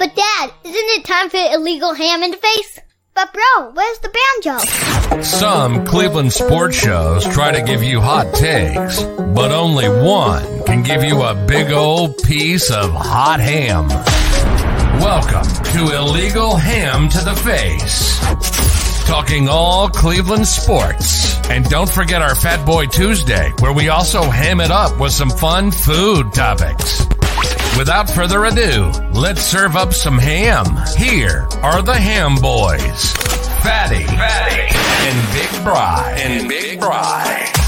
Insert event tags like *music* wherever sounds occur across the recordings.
But Dad, isn't it time for illegal ham in the face? But bro, where's the banjo? Some Cleveland sports shows try to give you hot takes, but only one can give you a big old piece of hot ham. Welcome to Illegal Ham to the Face. Talking all Cleveland sports. And don't forget our Fat Boy Tuesday, where we also ham it up with some fun food topics. Without further ado, let's serve up some ham. Here are the Ham Boys. Fatty, Fatty, and Big Bry, and Big Bry.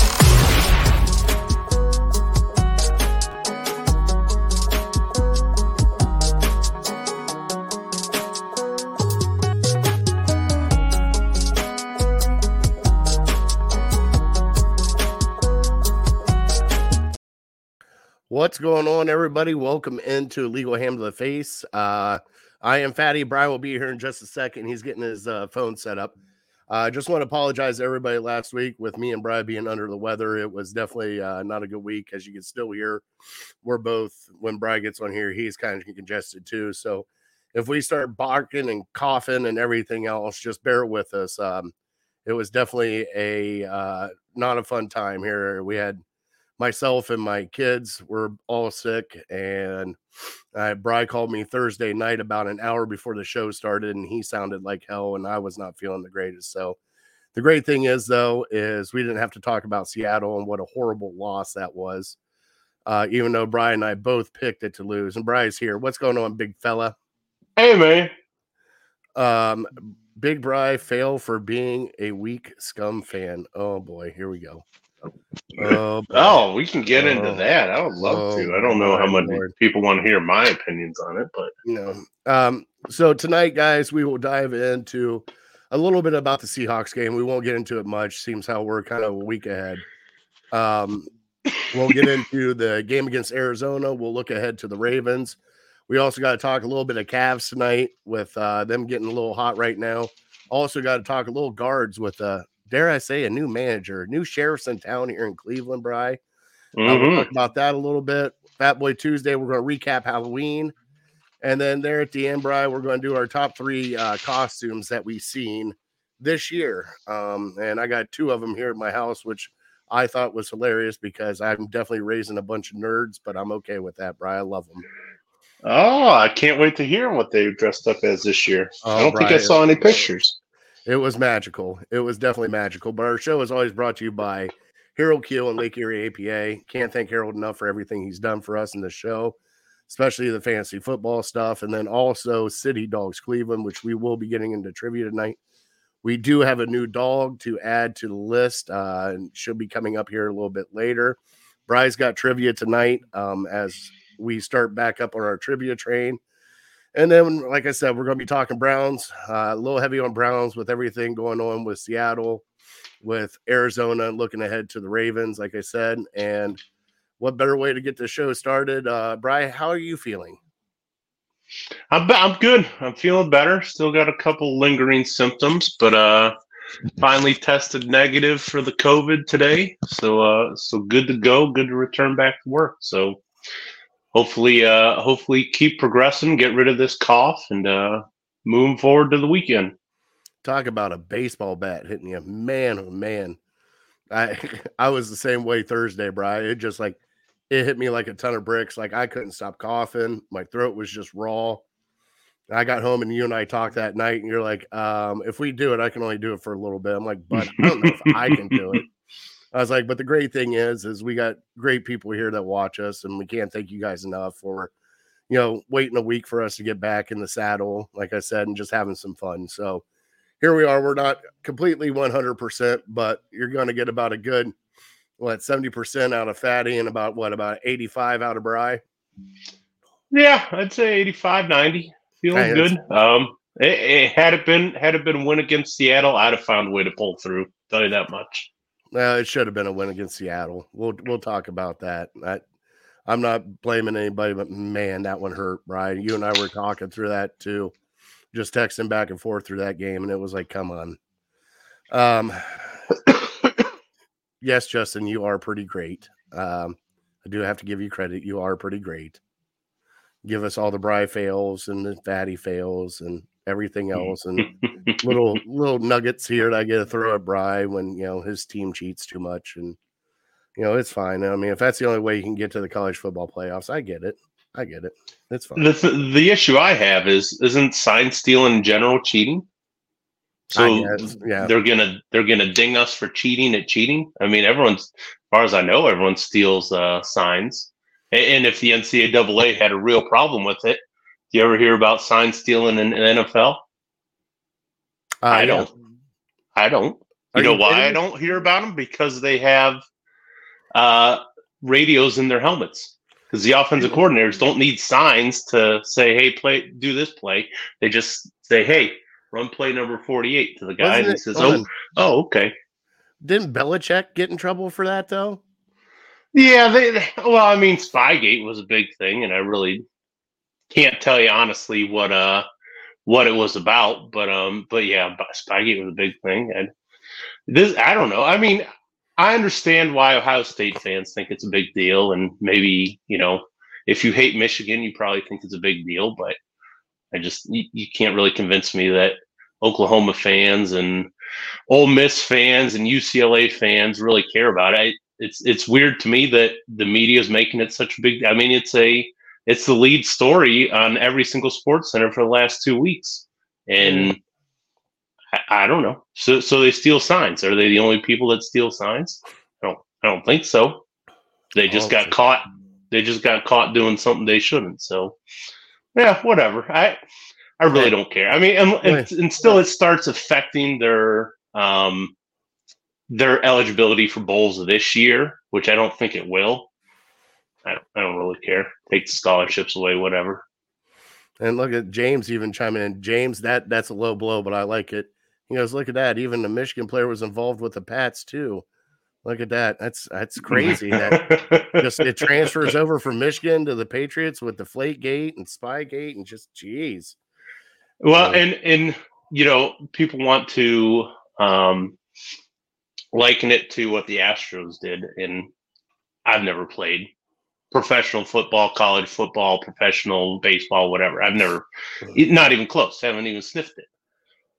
What's going on, everybody? Welcome into Legal Ham to the Face. Uh, I am Fatty. Brian will be here in just a second. He's getting his uh, phone set up. I uh, just want to apologize to everybody last week with me and Brian being under the weather. It was definitely uh, not a good week, as you can still hear. We're both, when Brian gets on here, he's kind of congested too. So if we start barking and coughing and everything else, just bear with us. Um, it was definitely a uh, not a fun time here. We had myself and my kids were all sick and uh, Bry called me Thursday night about an hour before the show started and he sounded like hell and I was not feeling the greatest. So the great thing is though is we didn't have to talk about Seattle and what a horrible loss that was. Uh, even though Brian and I both picked it to lose and Bry's here. What's going on, big fella? Hey man. Um Big Bry fail for being a weak scum fan. Oh boy, here we go. Oh, oh, we can get oh, into that. I would love oh, to. I don't know how much Lord. people want to hear my opinions on it, but you know. Um, so tonight, guys, we will dive into a little bit about the Seahawks game. We won't get into it much. Seems how we're kind of a week ahead. Um, we'll get *laughs* into the game against Arizona. We'll look ahead to the Ravens. We also got to talk a little bit of Cavs tonight with uh, them getting a little hot right now. Also got to talk a little guards with uh, dare I say, a new manager, new sheriffs in town here in Cleveland, Bry. Mm-hmm. Uh, we'll talk about that a little bit. Fat Boy Tuesday, we're going to recap Halloween. And then there at the end, Bry, we're going to do our top three uh, costumes that we've seen this year. Um, and I got two of them here at my house, which I thought was hilarious because I'm definitely raising a bunch of nerds, but I'm okay with that, Bry. I love them. Oh, I can't wait to hear what they dressed up as this year. Oh, I don't Bry, think I saw any pictures. It was magical. It was definitely magical. But our show is always brought to you by Harold Kheel and Lake Erie APA. Can't thank Harold enough for everything he's done for us in the show, especially the fantasy football stuff. And then also City Dogs Cleveland, which we will be getting into trivia tonight. We do have a new dog to add to the list, uh, and she'll be coming up here a little bit later. Bry's got trivia tonight um, as we start back up on our trivia train. And then, like I said, we're going to be talking Browns, uh, a little heavy on Browns with everything going on with Seattle, with Arizona, looking ahead to the Ravens, like I said. And what better way to get the show started? Uh, Brian, how are you feeling? I'm, I'm good. I'm feeling better. Still got a couple lingering symptoms, but uh, finally tested negative for the COVID today. So, uh, so good to go. Good to return back to work. So, hopefully, uh, hopefully keep progressing, get rid of this cough, and uh, moving forward to the weekend. Talk about a baseball bat hitting you, man! Oh man, I *laughs* I was the same way Thursday, Brian. It just like it hit me like a ton of bricks. Like I couldn't stop coughing. My throat was just raw. I got home and you and I talked that night, and you're like, um, if we do it, I can only do it for a little bit. I'm like, but I don't know if I can do it. *laughs* I was like, but the great thing is, is we got great people here that watch us, and we can't thank you guys enough for, you know, waiting a week for us to get back in the saddle, like I said, and just having some fun. So here we are. We're not completely 100%, but you're going to get about a good, what, 70% out of Fatty and about what, about 85 out of Bry? Yeah, I'd say 85, 90. Feeling good. Um, it, it, had it been had it been win against Seattle, I'd have found a way to pull through. Tell you that much. Well, it should have been a win against Seattle. We'll we'll talk about that. I, I'm not blaming anybody, but man, that one hurt, Brian. You and I were talking through that too, just texting back and forth through that game, and it was like, come on. Um, *coughs* yes, Justin, you are pretty great. Um, I do have to give you credit. You are pretty great. give us all the Bry fails and the Fatty fails and everything else, and *laughs* little little nuggets here that I get to throw at Bry when you know his team cheats too much, and you know it's fine. I mean, if that's the only way you can get to the college football playoffs, I get it. I get it. It's fine. The, the issue I have is isn't sign stealing in general cheating? So guess, yeah. they're gonna they're gonna ding us for cheating at cheating. I mean, everyone's as far as I know, everyone steals uh, signs. And, and if the NCAA had a real problem with it, do you ever hear about sign stealing in, NFL? Uh, I don't. I don't. Are You know you why kidding I don't hear about them? Because they have uh, radios in their helmets. Because the offensive coordinators don't need signs to say, "Hey, play, do this play." They just say, "Hey, run play number forty-eight" to the guy, Wasn't and he it- says, "Oh, oh, okay." Didn't Belichick get in trouble for that though? Yeah, they, they- well, I mean, Spygate was a big thing, and I really can't tell you honestly what uh what it was about, but um, but yeah, Spygate was a big thing, and this I don't know. I mean, I understand why Ohio State fans think it's a big deal, and maybe you know, if you hate Michigan, you probably think it's a big deal, but I just you, you can't really convince me that Oklahoma fans and Ole Miss fans and UCLA fans really care about it. I, it's it's weird to me that the media is making it such a big. I mean, it's a it's the lead story on every single sports center for the last two weeks, and I, I don't know. So so they steal signs. Are they the only people that steal signs? I don't I don't think so. They just Oh, got caught. They just got caught doing something they shouldn't. So yeah, whatever. I I really don't care. I mean, and, and, and still it starts affecting their um their eligibility for bowls this year, which I don't think it will. I don't, I don't really care. Take the scholarships away, whatever. And look at James even chiming in. James, that that's a low blow, but I like it. He goes, look at that. Even the Michigan player was involved with the Pats too. Look at that. That's that's crazy. that *laughs* just it transfers over from Michigan to the Patriots with the Gate and Spy Gate and just geez. Well, Yeah. and and you know, people want to um, liken it to what the Astros did, and I've never played professional football, college football, professional baseball, whatever. I've never, not even close. Haven't even sniffed it.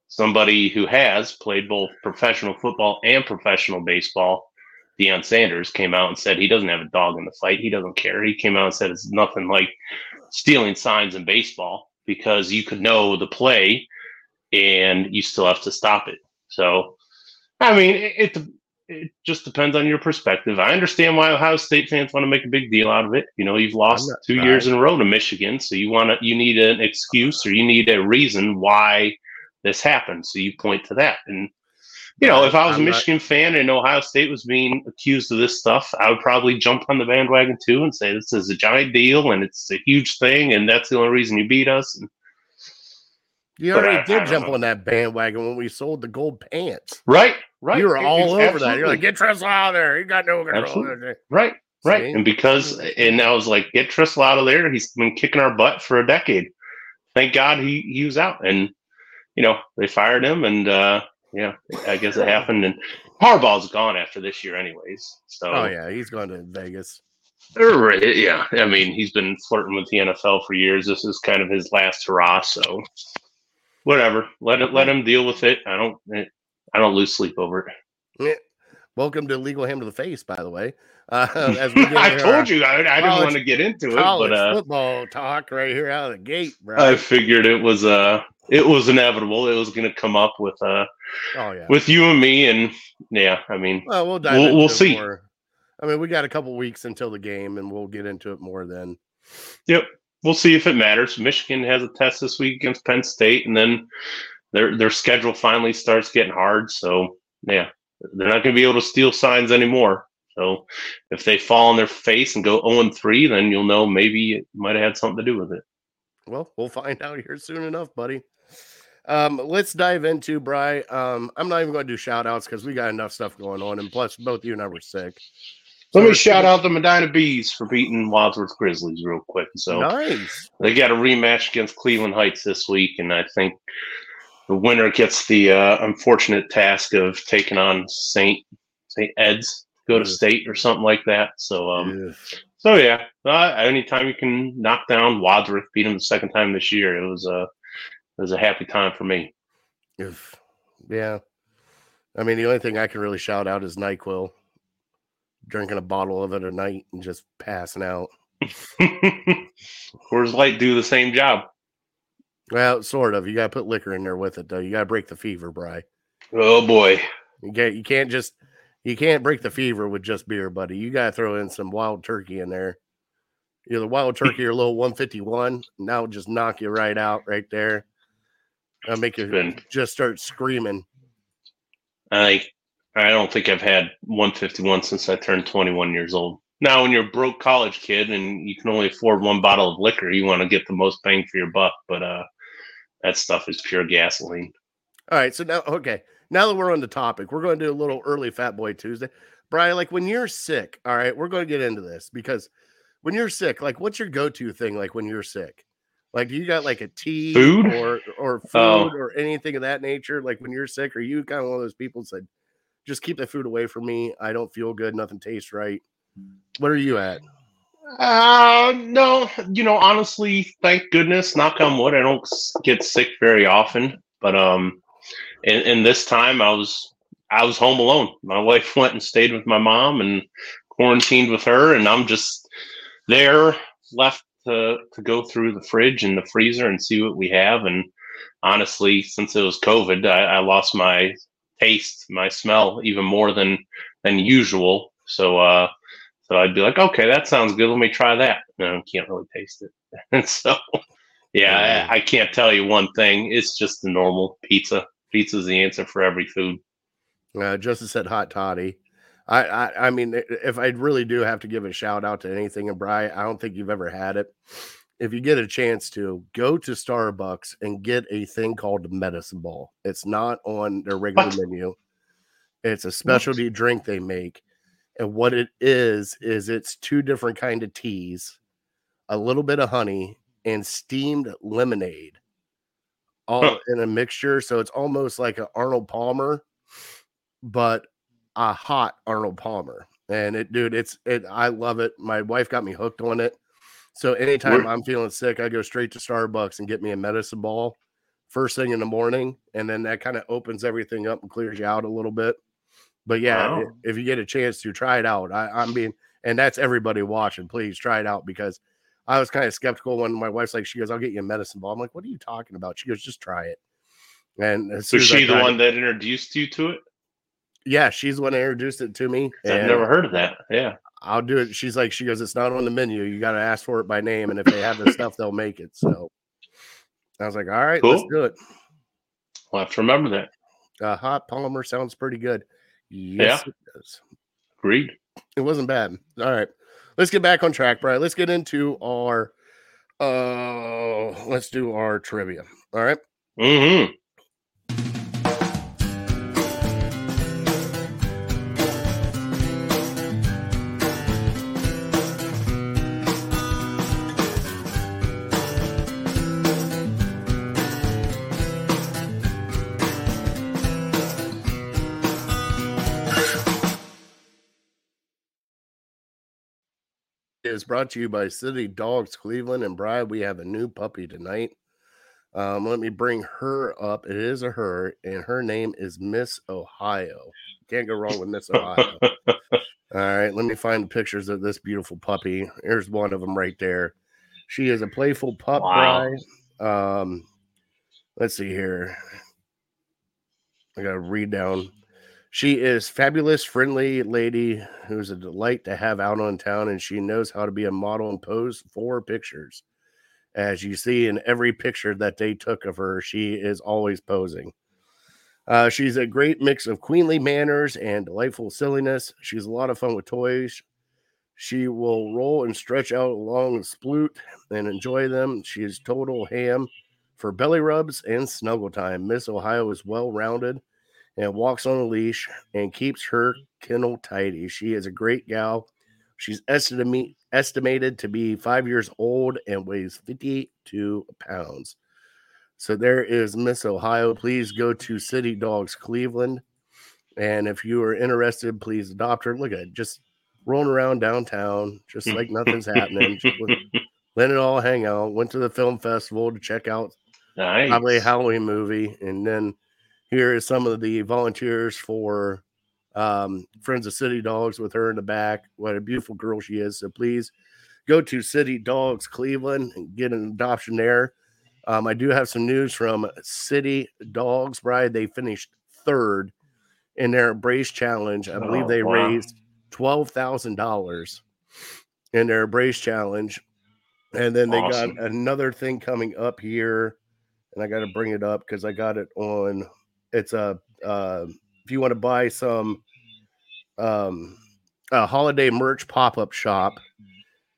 Somebody who has played both professional football and professional baseball, Deion Sanders, came out and said he doesn't have a dog in the fight. He doesn't care. He came out and said it's nothing like stealing signs in baseball because you could know the play and you still have to stop it. So, I mean, it, it it just depends on your perspective. I understand why Ohio State fans want to make a big deal out of it. You know, you've lost not- two years in a row to Michigan, so you want to you need an excuse or you need a reason why this happened. So you point to that. And you know, if I was a I'm not- Michigan fan and Ohio State was being accused of this stuff, I would probably jump on the bandwagon too and say this is a giant deal and it's a huge thing and that's the only reason you beat us. And You already I- I did don't jump know. on that bandwagon when we sold the gold pants. right, right. You were Ex- all over that. You're like, get Tressel out of there. He got no control. Absolutely. Right, right. See? And because, and I was like, get Tressel out of there. He's been kicking our butt for a decade. Thank God he, he was out. And, you know, they fired him. And, uh, yeah, I guess it happened. And Harbaugh's gone after this year, anyways. So, Oh yeah, he's going to Vegas. Right, yeah. I mean, he's been flirting with the NFL for years. This is kind of his last hurrah. So, whatever. Let it, let him deal with it. I don't, I don't lose sleep over it. Welcome to Legal Ham to the Face, by the way. Uh, *laughs* *laughs* as we I told you I, I didn't want to get into it, college but uh, football talk right here out of the gate, bro. I figured it was uh it was inevitable. It was going to come up with uh oh yeah. with you and me, and yeah, I mean, Well, we'll dive We'll- we'll see. More. I mean, we got a couple weeks until the game, and we'll get into it more then. yep, we'll see if it matters. Michigan has a test this week against Penn State, and then their their schedule finally starts getting hard. So yeah, they're not going to be able to steal signs anymore. So if they fall on their face and go zero and three, then you'll know maybe it might have had something to do with it. Well, we'll find out here soon enough, buddy. Um, let's dive into Bry. Um, I'm not even going to do shout outs because we got enough stuff going on, and plus, both you and I were sick. Let me shout out the Medina Bees for beating Wadsworth Grizzlies real quick. So Nice. they got a rematch against Cleveland Heights this week, and I think the winner gets the uh, unfortunate task of taking on Saint Saint Ed's, go to state or something like that. So um, Ugh. So yeah, uh, anytime you can knock down Wadsworth, beat him the second time this year, it was a it was a happy time for me. If, yeah, I mean the only thing I can really shout out is Nyquil, drinking a bottle of it a night and just passing out. Coors Light do the same job. Well, sort of. You got to put liquor in there with it, though. You got to break the fever, Bry. Oh boy, you can't. You can't just. You can't break the fever with just beer, buddy. You got to throw in some wild turkey in there. Either wild turkey or a little 151. Now just knock you right out right there. I'll make you just start screaming. I I don't think I've had 151 since I turned 21 years old. Now, when you're a broke college kid and you can only afford one bottle of liquor, you want to get the most bang for your buck. But uh, that stuff is pure gasoline. All right, so now okay, now that we're on the topic, we're going to do a little early Fat Boy Tuesday. Brian, like when you're sick, all right, we're going to get into this because when you're sick, like what's your go-to thing like when you're sick? Like do you got like a tea Food? or or food Oh. or anything of that nature? Like when you're sick, are you kind of one of those people that said, just keep the food away from me. I don't feel good, nothing tastes right. What are you at? Uh, no, you know, honestly, thank goodness, knock on wood, I don't get sick very often. But um, in, in this time, I was I was home alone. My wife *laughs* went and stayed with my mom and quarantined with her, and I'm just there left to to go through the fridge and the freezer and see what we have. And honestly, since it was COVID, I, I lost my taste, my smell even more than than usual. So uh so I'd be like, okay, that sounds good. Let me try that. No, I can't really taste it. *laughs* And so, yeah, I, I can't tell you one thing. It's just the normal pizza. Pizza's the answer for every food. Uh, Justice said hot toddy. I, I I mean, if I really do have to give a shout out to anything in Bry, I don't think you've ever had it. If you get a chance to go to Starbucks and get a thing called medicine ball, it's not on their regular What? menu. It's a specialty drink they make, and what it is is it's two different kind of teas, a little bit of honey, and steamed lemonade, all Huh. in a mixture. So it's almost like an Arnold Palmer, but a hot Arnold Palmer. And it, dude, it's it. I love it. My wife got me hooked on it. So anytime I'm feeling sick, I go straight to Starbucks and get me a medicine ball first thing in the morning, and then that kind of opens everything up and clears you out a little bit. But yeah, Wow. Oh. if you get a chance to try it out, I, I'm being, and that's everybody watching. Please try it out because I was kind of skeptical when my wife's like, she goes, "I'll get you a medicine ball." I'm like, "What are you talking about?" She goes, "Just try it." And Was as she the one it- that introduced you to it? yeah, she's the one that introduced it to me. I've never heard of that. Yeah. I'll do it. She's like, she goes, it's not on the menu. You got to ask for it by name, and if they have the *coughs* stuff, they'll make it. So I was like, all right, let's do it. I'll have to remember that. Uh, hot Palmer sounds pretty good. Yes, it does. Agreed. It wasn't bad. All right, let's get back on track, Brian. Let's get into our. Uh, let's do our trivia. All right. Mm-hmm. Is brought to you by City Dogs Cleveland and Bry. We have a new puppy tonight. Um, let me bring her up. It is a her, and her name is Miss Ohio. Can't go wrong with Miss Ohio. *laughs* All right, let me find pictures of this beautiful puppy. Here's one of them right there. She is a playful pup Wow. bride. Um, let's see here. I gotta read down. She is fabulous, friendly lady who's a delight to have out on town, and she knows how to be a model and pose for pictures. As you see in every picture that they took of her, she is always posing. Uh, she's a great mix of queenly manners and delightful silliness. She's a lot of fun with toys. She will roll and stretch out along the sploot and enjoy them. She is total ham for belly rubs and snuggle time. Miss Ohio is well rounded and walks on a leash and keeps her mm-hmm. kennel tidy. She is a great gal. She's estimate, estimated to be five years old and weighs 52 pounds. So there is Miss Ohio. Please go to City Dogs Cleveland. And if you are interested, please adopt her. Look at it. Just rolling around downtown, just like nothing's happening. Just letting *laughs* it all hang out. Went to the film festival to check out Nice. probably a Halloween movie, and then here is some of the volunteers for um, Friends of City Dogs with her in the back. What a beautiful girl she is! So please go to City Dogs Cleveland and get an adoption there. Um, I do have some news from City Dogs Bry. They finished third in their Embrace Challenge. I believe Oh, they wow. raised twelve thousand dollars in their Embrace Challenge, and then they Awesome. got another thing coming up here, and I got to bring it up because I got it on. It's a uh, if you want to buy some um, a holiday merch pop up shop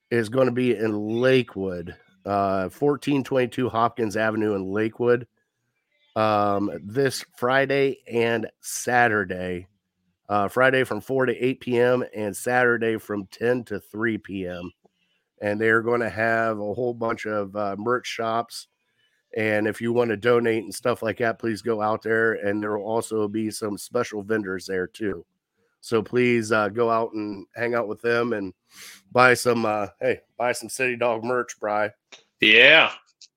is going to be in Lakewood, uh, fourteen twenty two Hopkins Avenue in Lakewood. Um, this Friday and Saturday, uh, Friday from 4 to 8 p.m. and Saturday from 10 to 3 p.m. And they're going to have a whole bunch of uh, merch shops. And if you want to donate and stuff like that, please go out there. And there will also be some special vendors there too. So please uh, go out and hang out with them and buy some, uh, hey, buy some City Dog merch, Bry. Yeah.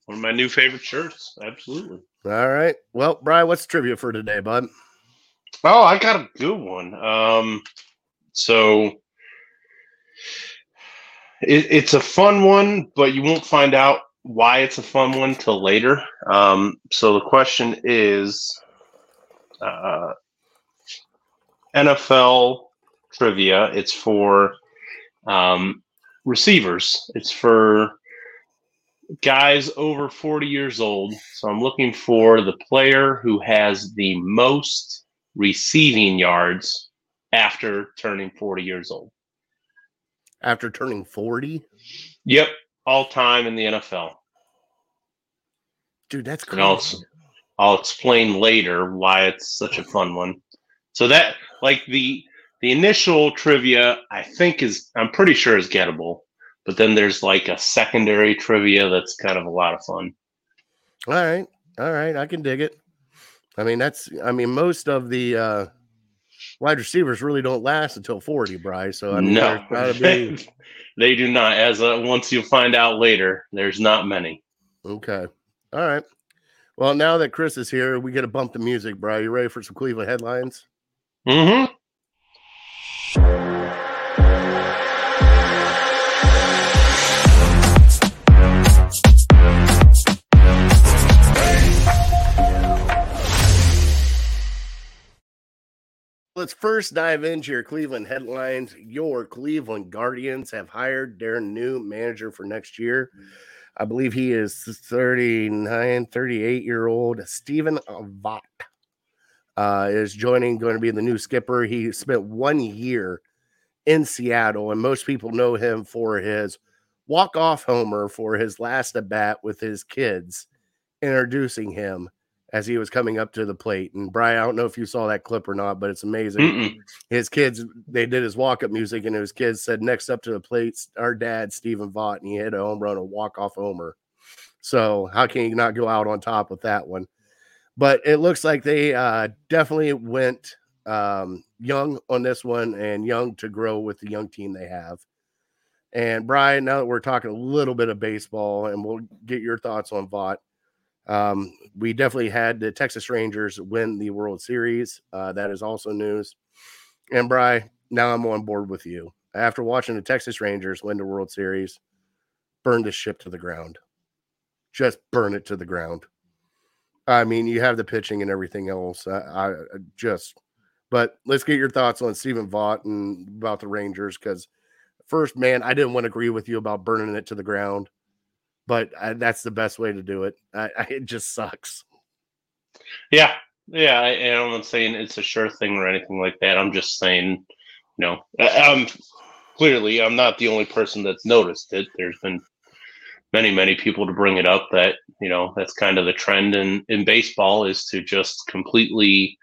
One of my new favorite shirts. Absolutely. All right. Well, Bry, what's trivia for today, bud? Oh, I got a good one. Um, so it, it's a fun one, but you won't find out why it's a fun one till later. Um, so the question is uh, NFL trivia. It's for um, receivers. It's for guys over 40 years old. So I'm looking for the player who has the most receiving yards after turning 40 years old. After turning 40? Yep, all time in the NFL. Dude, that's And I'll. I'll explain later why it's such a fun one. So that like the the initial trivia I think is I'm pretty sure is gettable, but then there's like a secondary trivia that's kind of a lot of fun. All right. All right. I can dig it. I mean, that's, I mean, most of the uh, wide receivers really don't last until 40, Bryce. So, I mean, no, be, *laughs* they do not. As uh, once you find out later, there's not many. okay. All right. Well, now that Chris is here, we get to bump the music, bro. You ready for some Cleveland headlines? Mm-hmm. Let's first dive into your Cleveland headlines. Your Cleveland Guardians have hired their new manager for next year. I believe he is 39, 38 year old Stephen Vogt uh, is joining, going to be the new skipper. He spent one year in Seattle, and most people know him for his walk off homer for his last at bat with his kids, introducing him as he was coming up to the plate. And Brian, I don't know if you saw that clip or not, but it's amazing. Mm-mm. His kids, they did his walk up music, and his kids said, Next up to the plate, our dad, Stephen Vogt, and he hit a home run, a walk off homer. So, how can you not go out on top with that one? But it looks like they uh, definitely went um, young on this one and young to grow with the young team they have. And Brian, now that we're talking a little bit of baseball, and we'll get your thoughts on Vogt. Um, we definitely had the Texas Rangers win the World Series. Uh, that is also news. And Bry, now I'm on board with you. After watching the Texas Rangers win the World Series, burn the ship to the ground. Just burn it to the ground. I mean, you have the pitching and everything else. I, I just, but let's get your thoughts on Stephen Vogt and about the Rangers. Because first, man, I didn't want to agree with you about burning it to the ground, but I, that's the best way to do it. I, I, it just sucks. Yeah, yeah. I, I'm not saying it's a sure thing or anything like that. I'm just saying, you know, I'm clearly I'm not the only person that's noticed it. There's been many, many people to bring it up that you know that's kind of the trend in in baseball is to just completely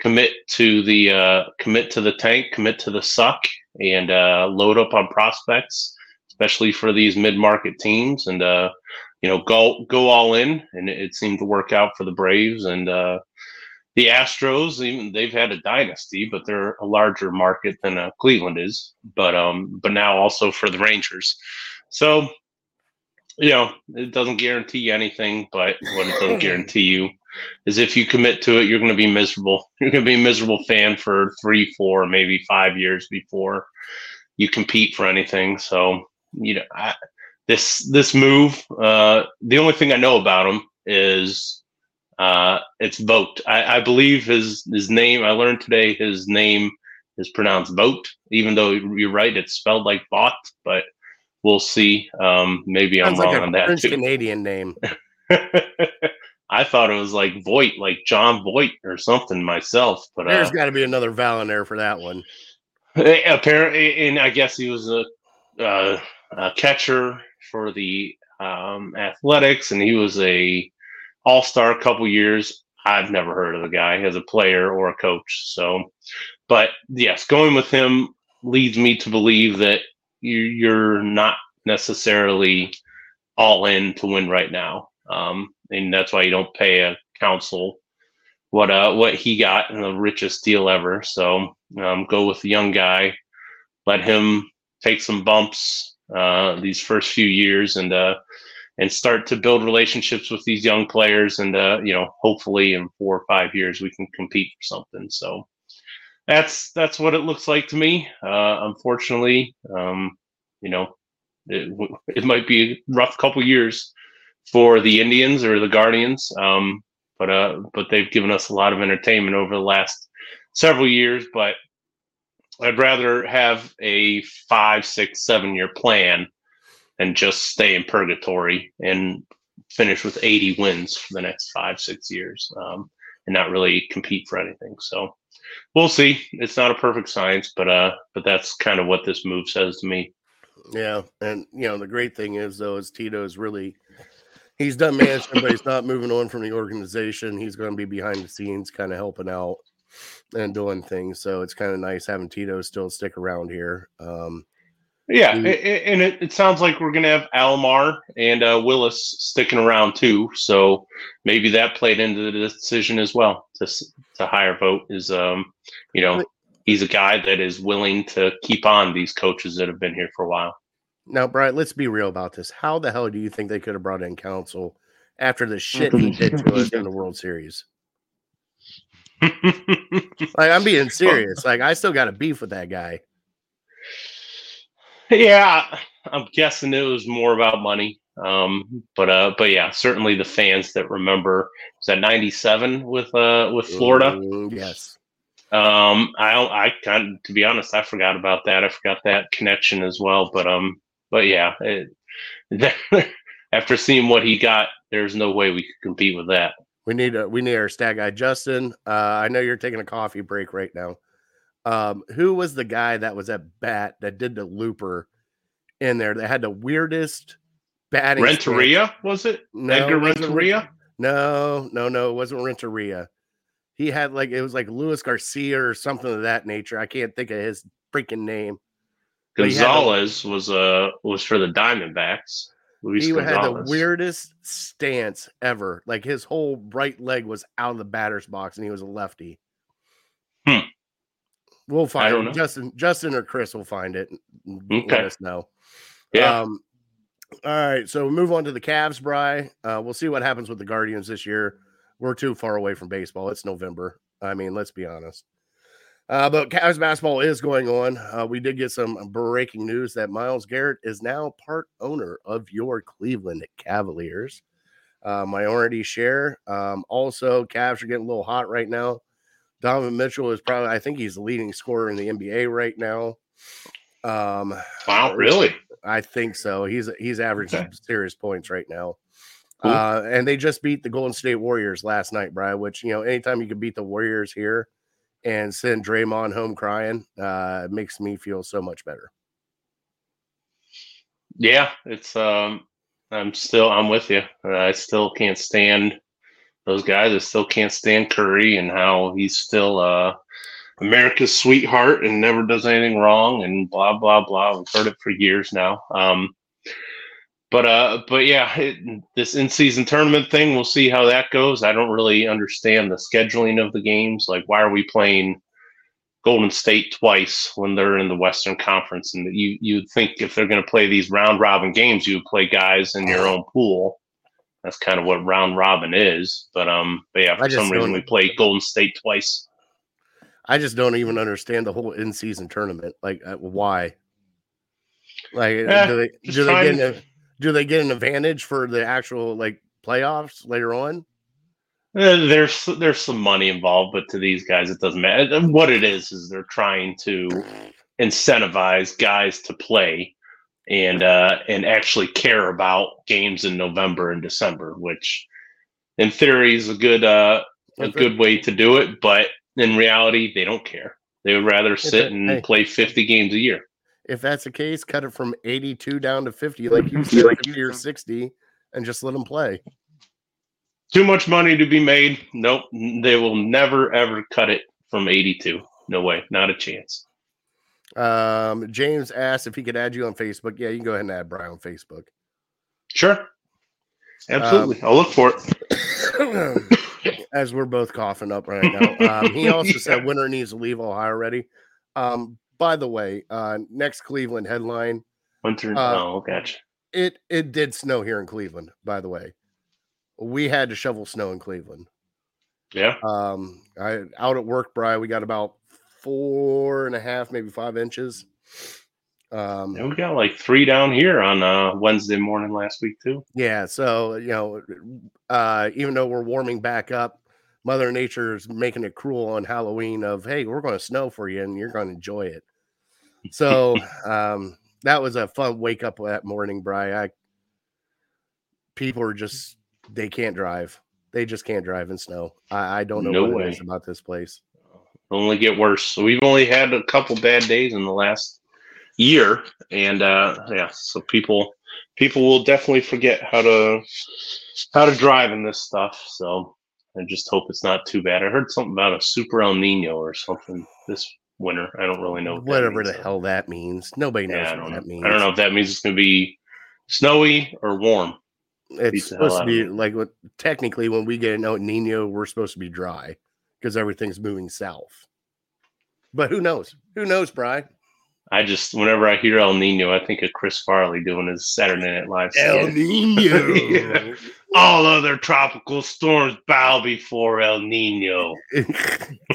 commit to the uh, commit to the tank, commit to the suck, and uh, load up on prospects, especially for these mid market teams, and uh, you know go go all in. And it, it seemed to work out for the Braves, and uh, the Astros, even they've had a dynasty, but they're a larger market than uh, Cleveland is. But um, but now also for the Rangers. So, you know, it doesn't guarantee you anything, but what it does *laughs* guarantee you is if you commit to it, you're going to be miserable. *laughs* You're going to be a miserable fan for three, four, maybe five years before you compete for anything. So, you know, I, this this move, uh, the only thing I know about him is uh, it's Vogt. I, I believe his his name. I learned today his name is pronounced Vogt, even though you're right, it's spelled like bot. But we'll see. Um, maybe Sounds I'm like wrong a on that French too. Canadian name. *laughs* I thought it was like Voight, like Jon Voight or something myself, but There's uh, got to be another vowel in there for that one. apparently, and I guess he was a, uh, a catcher for the um, Athletics, and he was a All Star a couple years. I've never heard of the guy as a player or a coach. So, but yes, going with him leads me to believe that you, you're not necessarily all in to win right now. Um, and that's why you don't pay a Counsell what uh what he got in the richest deal ever. So um, go with the young guy, let him take some bumps uh, these first few years, and uh, and start to build relationships with these young players, and uh, you know hopefully in four or five years we can compete for something. So that's that's what it looks like to me. Uh, unfortunately, um, you know it, *laughs* it might be a rough couple years for the Indians or the Guardians. Um, but uh, but they've given us a lot of entertainment over the last several years. But I'd rather have a five, six, seven year plan and just stay in purgatory and finish with 80 wins for the next five, six years um, and not really compete for anything. So we'll see. It's not a perfect science, but uh, but that's kind of what this move says to me. Yeah, and you know the great thing is though is Tito's really he's done management, but he's not moving on from the organization. He's going to be behind the scenes, kind of helping out and doing things. So it's kind of nice having Tito still stick around here. Um, Yeah, a- a- and it, it sounds like we're going to have Alomar and uh, Willis sticking around too. So maybe that played into the decision as well to s- to hire Vogt is um you know he's a guy that is willing to keep on these coaches that have been here for a while. now, Brian, let's be real about this. How the hell do you think they could have brought in Counsell after the shit he *laughs* did to us in the World Series? *laughs* Like, I'm being serious. Like, I still got a beef with that guy. yeah, I'm guessing it was more about money. Um, but uh, but yeah, certainly the fans that remember was that '97 with uh with Florida. Mm, yes. Um, I don't, I kind of, to be honest, I forgot about that. I forgot that connection as well. But um, but yeah, it, *laughs* after seeing what he got, there's no way we could compete with that. We need a, we need our stat guy, Justin. Uh, I know you're taking a coffee break right now. Um, who was the guy that was at bat that did the looper in there that had the weirdest batting? Renteria was it? No, Edgar Renteria. No, no, no, it wasn't Renteria. He had like it was like Luis Garcia or something of that nature. I can't think of his freaking name. But he had the- Gonzalez was uh was for the Diamondbacks. Luis he had the weirdest stance ever. Like his whole right leg was out of the batter's box, and he was a lefty. Hmm. We'll find it. know. Justin, Justin or Chris will find it. and Let us know. Yeah, Um, all right, so move on to the Cavs, Bry. Uh, we'll see what happens with the Guardians this year. We're too far away from baseball. It's November. I mean, let's be honest. Uh, but Cavs basketball is going on. Uh, we did get some breaking news that Myles Garrett is now part owner of your Cleveland Cavaliers. Uh, minority share. Um, also, Cavs are getting a little hot right now. Donovan Mitchell is probably, I think he's the leading scorer in the NBA right now. Um, wow, really? I think so. He's he's averaging Okay. serious points right now. Cool. Uh, and they just beat the Golden State Warriors last night, Brian. Which you know, anytime you can beat the Warriors here and send Draymond home crying, uh, makes me feel so much better. Yeah, it's um I'm still I'm with you. I still can't stand those guys. I still can't stand Curry and how he's still uh America's sweetheart and never does anything wrong and blah blah blah. We've heard it for years now. Um but uh, but yeah, it, this in-season tournament thing, we'll see how that goes. I don't really understand the scheduling of the games. Like, why are we playing Golden State twice when they're in the Western Conference? And you you'd think if they're going to play these round robin games, you would play guys in your own pool. That's kind of what round robin is. But um, but yeah, for some reason we play Golden State twice. I just don't even understand the whole in-season tournament. Like, uh, why? Like, Eh, do they do they get do they get an advantage for the actual like playoffs later on? Uh, there's there's some money involved, but to these guys, it doesn't matter. What it is is they're trying to incentivize guys to play and uh, and actually care about games in November and December, which in theory is a good uh, a good way to do it, but in reality, they don't care. They would rather sit and play 50 games a year. If that's the case, cut it from 82 down to 50, like you said, like or 60, and just let them play. Too much money to be made. Nope, they will never ever cut it from 82. No way, not a chance. Um, James asked if he could add you on Facebook. Yeah, you can go ahead and add Brian on Facebook. Sure, absolutely. I'll look for it. *coughs* As we're both coughing up right now. Um, he also *laughs* Yeah. said winter needs to leave Ohio already. Um, by the way, uh, next Cleveland headline. Winter. Uh, oh, gotcha. It it did snow here in Cleveland, by the way. We had to shovel snow in Cleveland. Yeah. Um, I out at work, Brian, we got about four and a half, maybe five inches. Um, Yeah, we got like three down here on uh, Wednesday morning last week too. Yeah, so you know, uh, even though we're warming back up, Mother Nature is making it cruel on Halloween. Of hey, we're going to snow for you, and you're going to enjoy it. So *laughs* um, that was a fun wake up that morning, Bry. I, people are just they can't drive. They just can't drive in snow. I, I don't know No what it is about this place. Only get worse. So we've only had a couple bad days in the last year, and uh, yeah, so people people will definitely forget how to how to drive in this stuff. So I just hope it's not too bad. I heard something about a super El Nino or something this winter. I don't really know what Whatever means, the so- hell that means. Nobody knows Yeah, I what don't that know. means. I don't know if that means it's going to be snowy or warm. It's supposed to be like what technically when we get an El Nino, we're supposed to be dry because everything's moving south. But who knows? Who knows, Bry? I just whenever I hear El Nino, I think of Chris Farley doing his Saturday Night Live. skit. Nino. *laughs* All other tropical storms bow before El Nino. *laughs* Didn't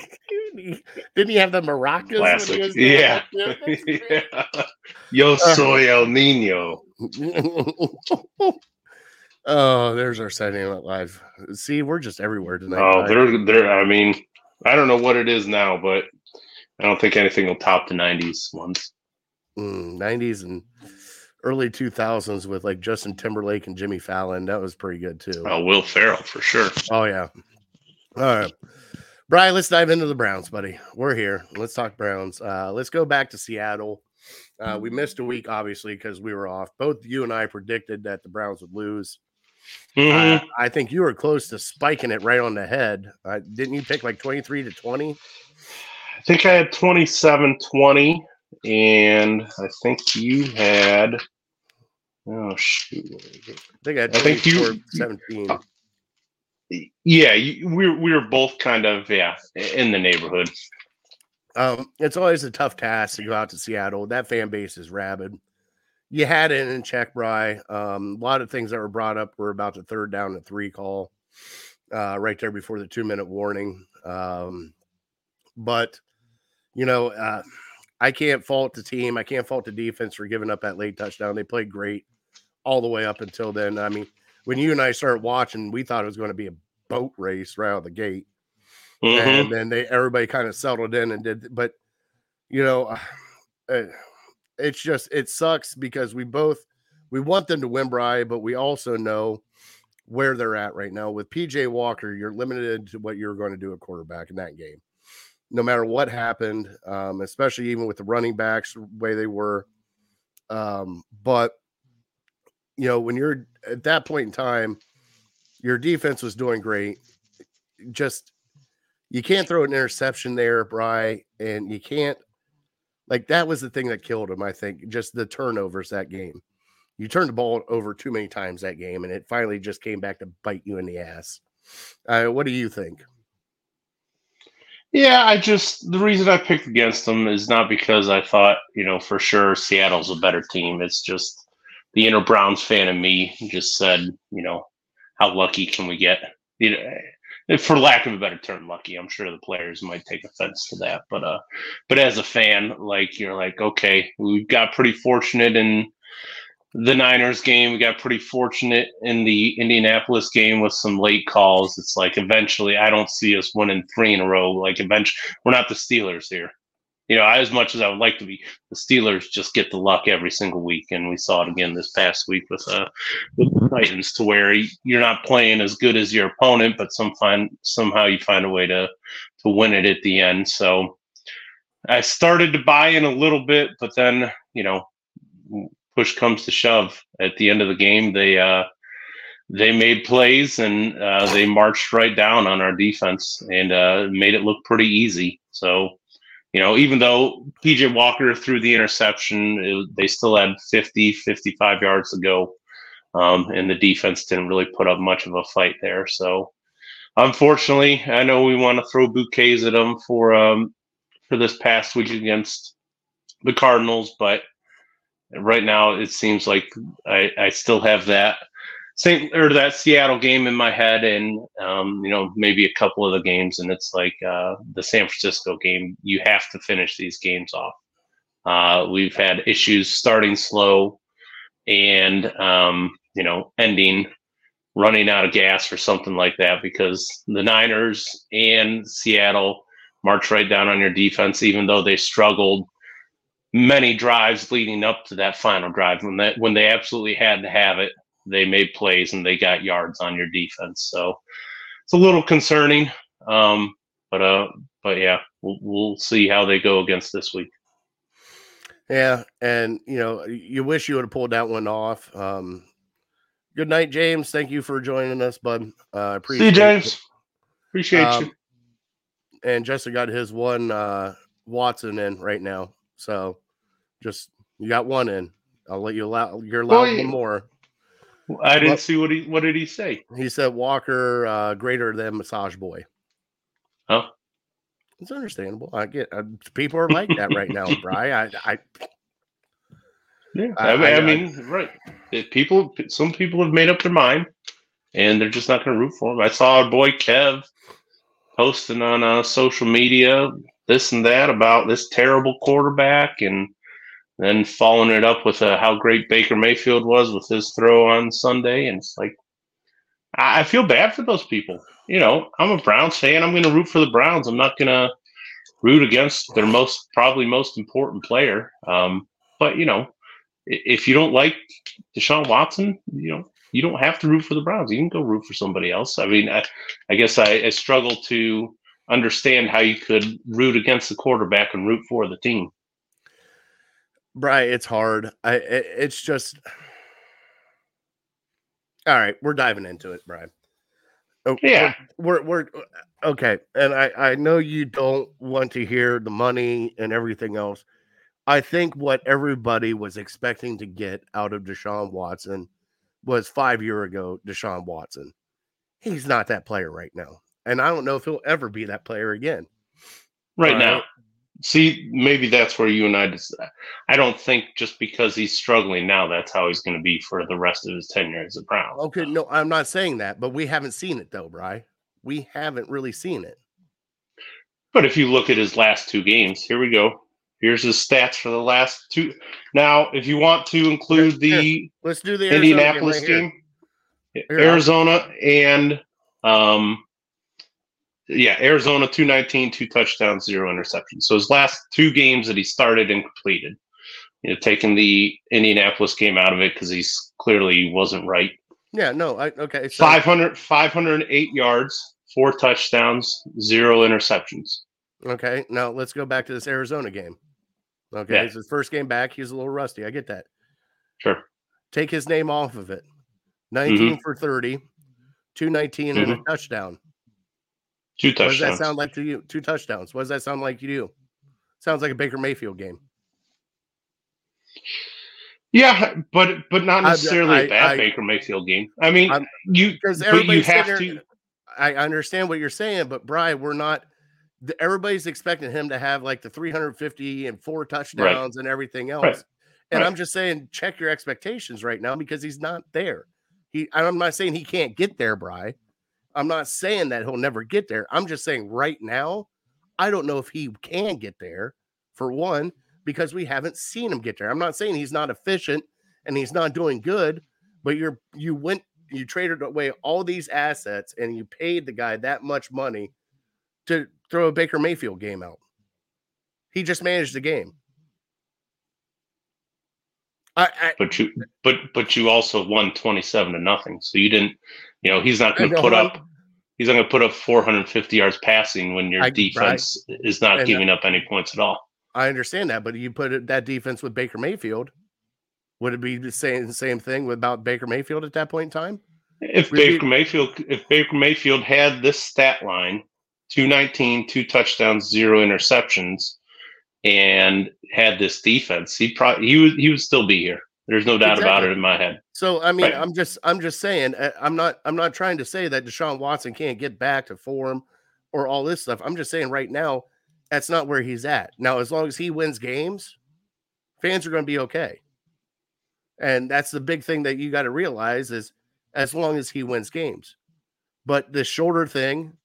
he have the maracas? when he Classic. was doing Yeah. *laughs* Yeah. Yo soy El Nino. *laughs* oh, there's our Saturday Night Live. See, we're just everywhere tonight. Oh, they're they're. I mean, I don't know what it is now, but I don't think anything will top the '90s ones. Mm, 90s and early 2000s with like Justin Timberlake and Jimmy Fallon. That was pretty good too. Oh, Will Ferrell for sure. Oh yeah. All right. Brian, let's dive into the Browns, buddy. We're here. Let's talk Browns. Uh, let's go back to Seattle. Uh, we missed a week, obviously, because we were off. Both you and I predicted that the Browns would lose. Mhm. Uh, I think you were close to spiking it right on the head. Uh, didn't you pick like 23 to 20? I think I had 27-20, and I think you had. Oh shoot! I think I had I think you- 24 17. Yeah, you, we we were both kind of yeah in the neighborhood. Um, it's always a tough task to go out to Seattle. That fan base is rabid. You had it in check, Bry. Um, a lot of things that were brought up were about the third down and three call, uh, right there before the two minute warning. Um, but you know, uh, I can't fault the team. I can't fault the defense for giving up that late touchdown. They played great all the way up until then. I mean, when you and I started watching, we thought it was going to be a boat race right out of the gate Mhm. and then they everybody kind of settled in and did but you know uh, *sighs* it's just it sucks because we both we want them to win Bry, but we also know where they're at right now with PJ Walker you're limited to what you're going to do at quarterback in that game no matter what happened um, especially even with the running backs the way they were um, but you know when you're at that point in time your defense was doing great just you can't throw an interception there, Bry, and you can't like that was the thing that killed him. I think just the turnovers that game. you turned the ball over too many times that game, and it finally just came back to bite you in the ass. Uh, what do you think? Yeah, I just the reason I picked against them is not because I thought you know for sure Seattle's a better team. It's just the inner Browns fan in me just said, you know, how lucky can we get? You know, for lack of a better term, lucky. I'm sure the players might take offense to that, but uh, but as a fan, like you're like, okay, we got pretty fortunate in the Niners game. We got pretty fortunate in the Indianapolis game with some late calls. It's like eventually, I don't see us winning three in a row. Like eventually, we're not the Steelers here. You know, as much as I would like to be, the Steelers just get the luck every single week, and we saw it again this past week with uh with the Titans, to where you're not playing as good as your opponent, but some find somehow you find a way to to win it at the end. So I started to buy in a little bit, but then you know push comes to shove at the end of the game, they uh, they made plays and uh, they marched right down on our defense and uh, made it look pretty easy. So, you know, even though PJ Walker threw the interception, it, they still had 50, 55 yards to go. Um, and the defense didn't really put up much of a fight there. So, unfortunately, I know we want to throw bouquets at them for um, for this past week against the Cardinals, but right now it seems like I, I still have that Saint or that Seattle game in my head, and um, you know maybe a couple of the games, and it's like uh, the San Francisco game. You have to finish these games off. Uh, we've had issues starting slow, and um, you know ending running out of gas or something like that because the Niners and Seattle march right down on your defense, even though they struggled many drives leading up to that final drive. When that when they absolutely had to have it they made plays and they got yards on your defense. So it's a little concerning um, but uh but yeah we'll, we'll see how they go against this week. Yeah and you know you wish you would have pulled that one off. Um good night james. Thank you for joining us bud. Uh appreciate see you, james. It. appreciate um, you and jessica got his one uh watson in right now so just you got one in. I'll let you allow you're allowed well, one more. I didn't but, see what he what did he say? He said Walker uh, greater than Massage Boy. Oh, it's understandable. I get uh, people are like that right now, *laughs* Brian. I, I yeah, I, I, I mean, right. If people, some people have made up their mind, and they're just not going to root for him. I saw our boy Kev posting on uh, social media this and that about this terrible quarterback and then following it up with uh, how great Baker Mayfield was with his throw on Sunday. And it's like, I, I feel bad for those people. You know, I'm a Browns fan. I'm going to root for the Browns. I'm not going to root against their most, probably most important player. Um, but, you know, if you don't like Deshaun Watson, you know, you don't have to root for the Browns. You can go root for somebody else. I mean, I, I guess I, I struggle to understand how you could root against the quarterback and root for the team. Brian, it's hard. I it, it's just all right. We're diving into it, Brian. Oh, yeah, we're, we're, we're okay, and I I know you don't want to hear the money and everything else. I think what everybody was expecting to get out of Deshaun Watson was five year ago Deshaun Watson. He's not that player right now and I don't know if he'll ever be that player again. Right uh, now, see, maybe that's where you and I. Just, I don't think just because he's struggling now, that's how he's going to be for the rest of his tenure as a Brown. Okay, no, I'm not saying that, but we haven't seen it though, Bry. We haven't really seen it. But if you look at his last two games, here we go. Here's his stats for the last two. Now, if you want to include the here, let's do the Indianapolis game, right game Arizona and um, yeah, Arizona 219, two touchdowns, zero interceptions. So his last two games that he started and completed, you know, taking the Indianapolis game out of it because he's clearly wasn't right. Yeah, no, I okay. So. 500, 508 yards, four touchdowns, zero interceptions. Okay, now let's go back to this Arizona game. Okay, yeah. it's his first game back. He's a little rusty. I get that. Sure. Take his name off of it. 19 mm-hmm. for 30, 219 mm-hmm. and a mm-hmm. touchdown. Two touchdowns. What does that sound like to you? Two touchdowns. What does that sound like to you? Sounds like a Baker Mayfield game. Yeah, but but not necessarily I- a bad I- Baker Mayfield game. I mean, I'm- you because but you have there- to. I understand what you're saying, but Brian, we're not. Everybody's expecting him to have like the 350 and four touchdowns and everything else. Right. And Right. I'm just saying, check your expectations right now because he's not there. He, I'm not saying he can't get there, Bry. I'm not saying that he'll never get there. I'm just saying right now, I don't know if he can get there. For one, because we haven't seen him get there. I'm not saying he's not efficient and he's not doing good, but you're you went you traded away all these assets and you paid the guy that much money to throw a Baker Mayfield game out. He just managed the game. I, I But you but but you also won twenty seven to nothing. So you didn't. You know, he's not going to put hold up. He's not going to put up 450 yards passing when your I- defense is not And, uh, giving up any points at all. I understand that, but you put it, that defense with Baker Mayfield. Would it be the same the same thing about Baker Mayfield at that point in time? If Really- Baker Mayfield if Baker Mayfield had this stat line, 219, two touchdowns, zero interceptions, and had this defense, he probably he would he would still be here. There's no doubt about it in my head. So I mean, Right. I'm just I'm just saying uh, I'm not I'm not trying to say that Deshaun Watson can't get back to form or all this stuff. I'm just saying right now that's not where he's at. Now, as long as he wins games, fans are going to be okay. And that's the big thing that you got to realize is as long as he wins games. But the shorter thing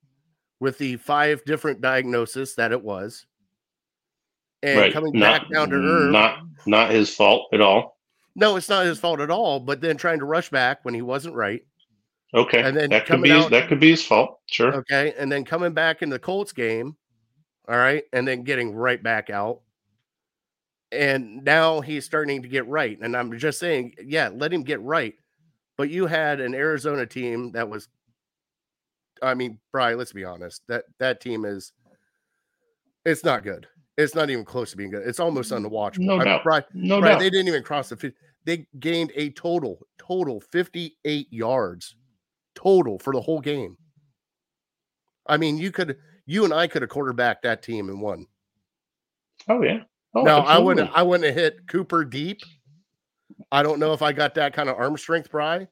with the five different diagnoses that it was and right. coming not, back down to earth. Not not his fault at all. No, it's not his fault at all, but then trying to rush back when he wasn't right. Okay. And then that could be his, out- that could be his fault. Sure. Okay. And then coming back in the Colts game. All right. And then getting right back out. And now he's starting to get right. And I'm just saying, yeah, let him get right. But you had an Arizona team that was, I mean, Brian, let's be honest. That that team is it's not good. It's not even close to being good. It's almost unwatchable. No I mean, doubt. Brian, No doubt. they didn't even cross the 50. They gained a total, total 58 yards total for the whole game. I mean, you could, you and I could have quarterbacked that team and won. oh yeah. Oh, no, I wouldn't. I wouldn't have hit Cooper deep. I don't know if I got that kind of arm strength, Bry,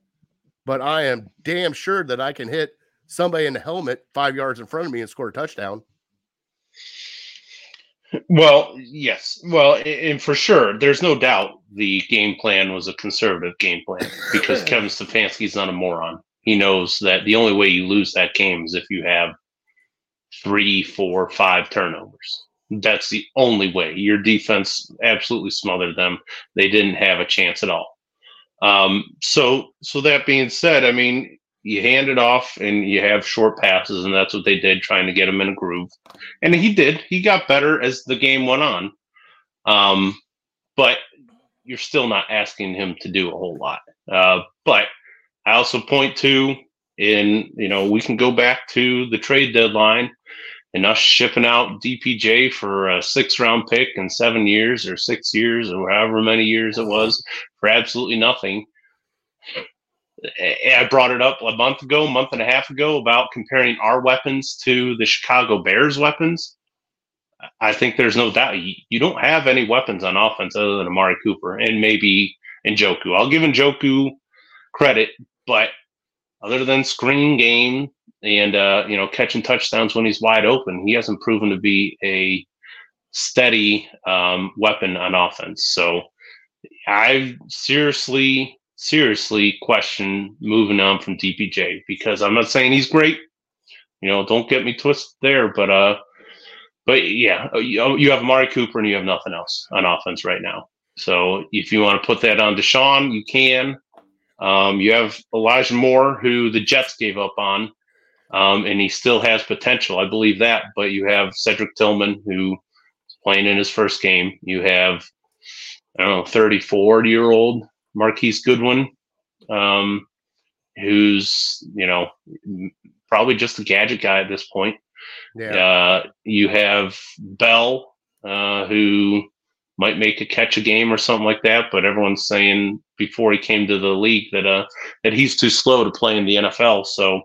but I am damn sure that I can hit somebody in the helmet five yards in front of me and score a touchdown. Well, yes. Well, and for sure, there's no doubt the game plan was a conservative game plan because Kevin Stefanski's not a moron. He knows that the only way you lose that game is if you have three, four, five turnovers. That's the only way. Your defense absolutely smothered them. They didn't have a chance at all. Um, so, so that being said, I mean, you hand it off and you have short passes, and that's what they did, trying to get him in a groove. And he did. He got better as the game went on. Um, but you're still not asking him to do a whole lot. Uh, but I also point to in you know we can go back to the trade deadline and us shipping out DPJ for a six round pick in seven years or six years or however many years it was for absolutely nothing. I brought it up a month ago, month and a half ago about comparing our weapons to the Chicago Bears weapons. I think there's no doubt you, don't have any weapons on offense other than Amari Cooper and maybe Njoku. I'll give Njoku credit, but other than screen game and uh, you know catching touchdowns when he's wide open, he hasn't proven to be a steady um, weapon on offense. So I seriously, seriously question moving on from DPJ because I'm not saying he's great. You know, don't get me twisted there, but uh, but yeah, you, you have Amari Cooper and you have nothing else on offense right now. So if you want to put that on Deshaun, you can. Um, you have Elijah Moore, who the Jets gave up on, um, and he still has potential. I believe that. But you have Cedric Tillman, who is playing in his first game. You have, I don't know, 34 year old Marquise Goodwin, um, who's, you know, probably just a gadget guy at this point. Yeah. Uh, you have Bell, uh, who might make a catch a game or something like that, but everyone's saying before he came to the league that uh that he's too slow to play in the NFL. So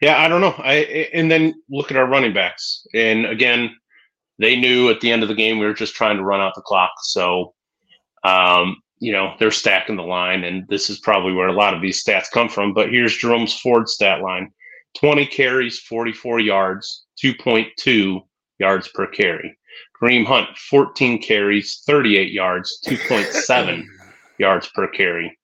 yeah, I don't know. I and then look at our running backs, and again, they knew at the end of the game we were just trying to run out the clock. So um, you know, they're stacking the line, and this is probably where a lot of these stats come from. But here's Jerome's Ford stat line 20 carries, 44 yards, 2.2 yards per carry. Kareem Hunt, 14 carries, 38 yards, 2.7 *laughs* yards per carry.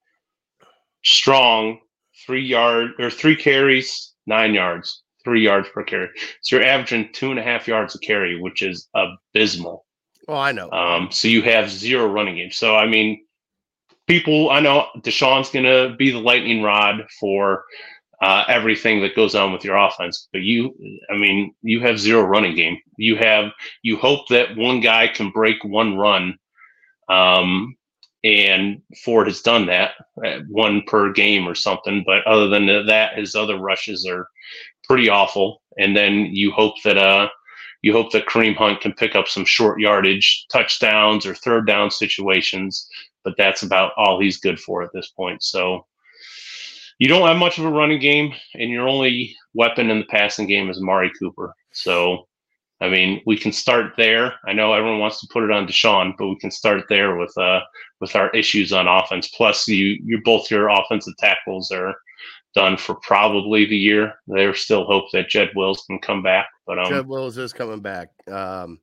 Strong, three yard or three carries, nine yards, three yards per carry. So you're averaging two and a half yards a carry, which is abysmal. Oh, I know. Um, so you have zero running game. So I mean, people, I know Deshaun's going to be the lightning rod for uh, everything that goes on with your offense. But you, I mean, you have zero running game. You have you hope that one guy can break one run, um, and Ford has done that uh, one per game or something. But other than that, his other rushes are pretty awful. And then you hope that uh, you hope that Kareem Hunt can pick up some short yardage touchdowns or third down situations. But that's about all he's good for at this point. So you don't have much of a running game, and your only weapon in the passing game is Mari Cooper. So, I mean, we can start there. I know everyone wants to put it on Deshaun, but we can start there with uh with our issues on offense. Plus, you you both your offensive tackles are done for probably the year. There's still hope that Jed Wills can come back, but um, Jed Wills is coming back. Um,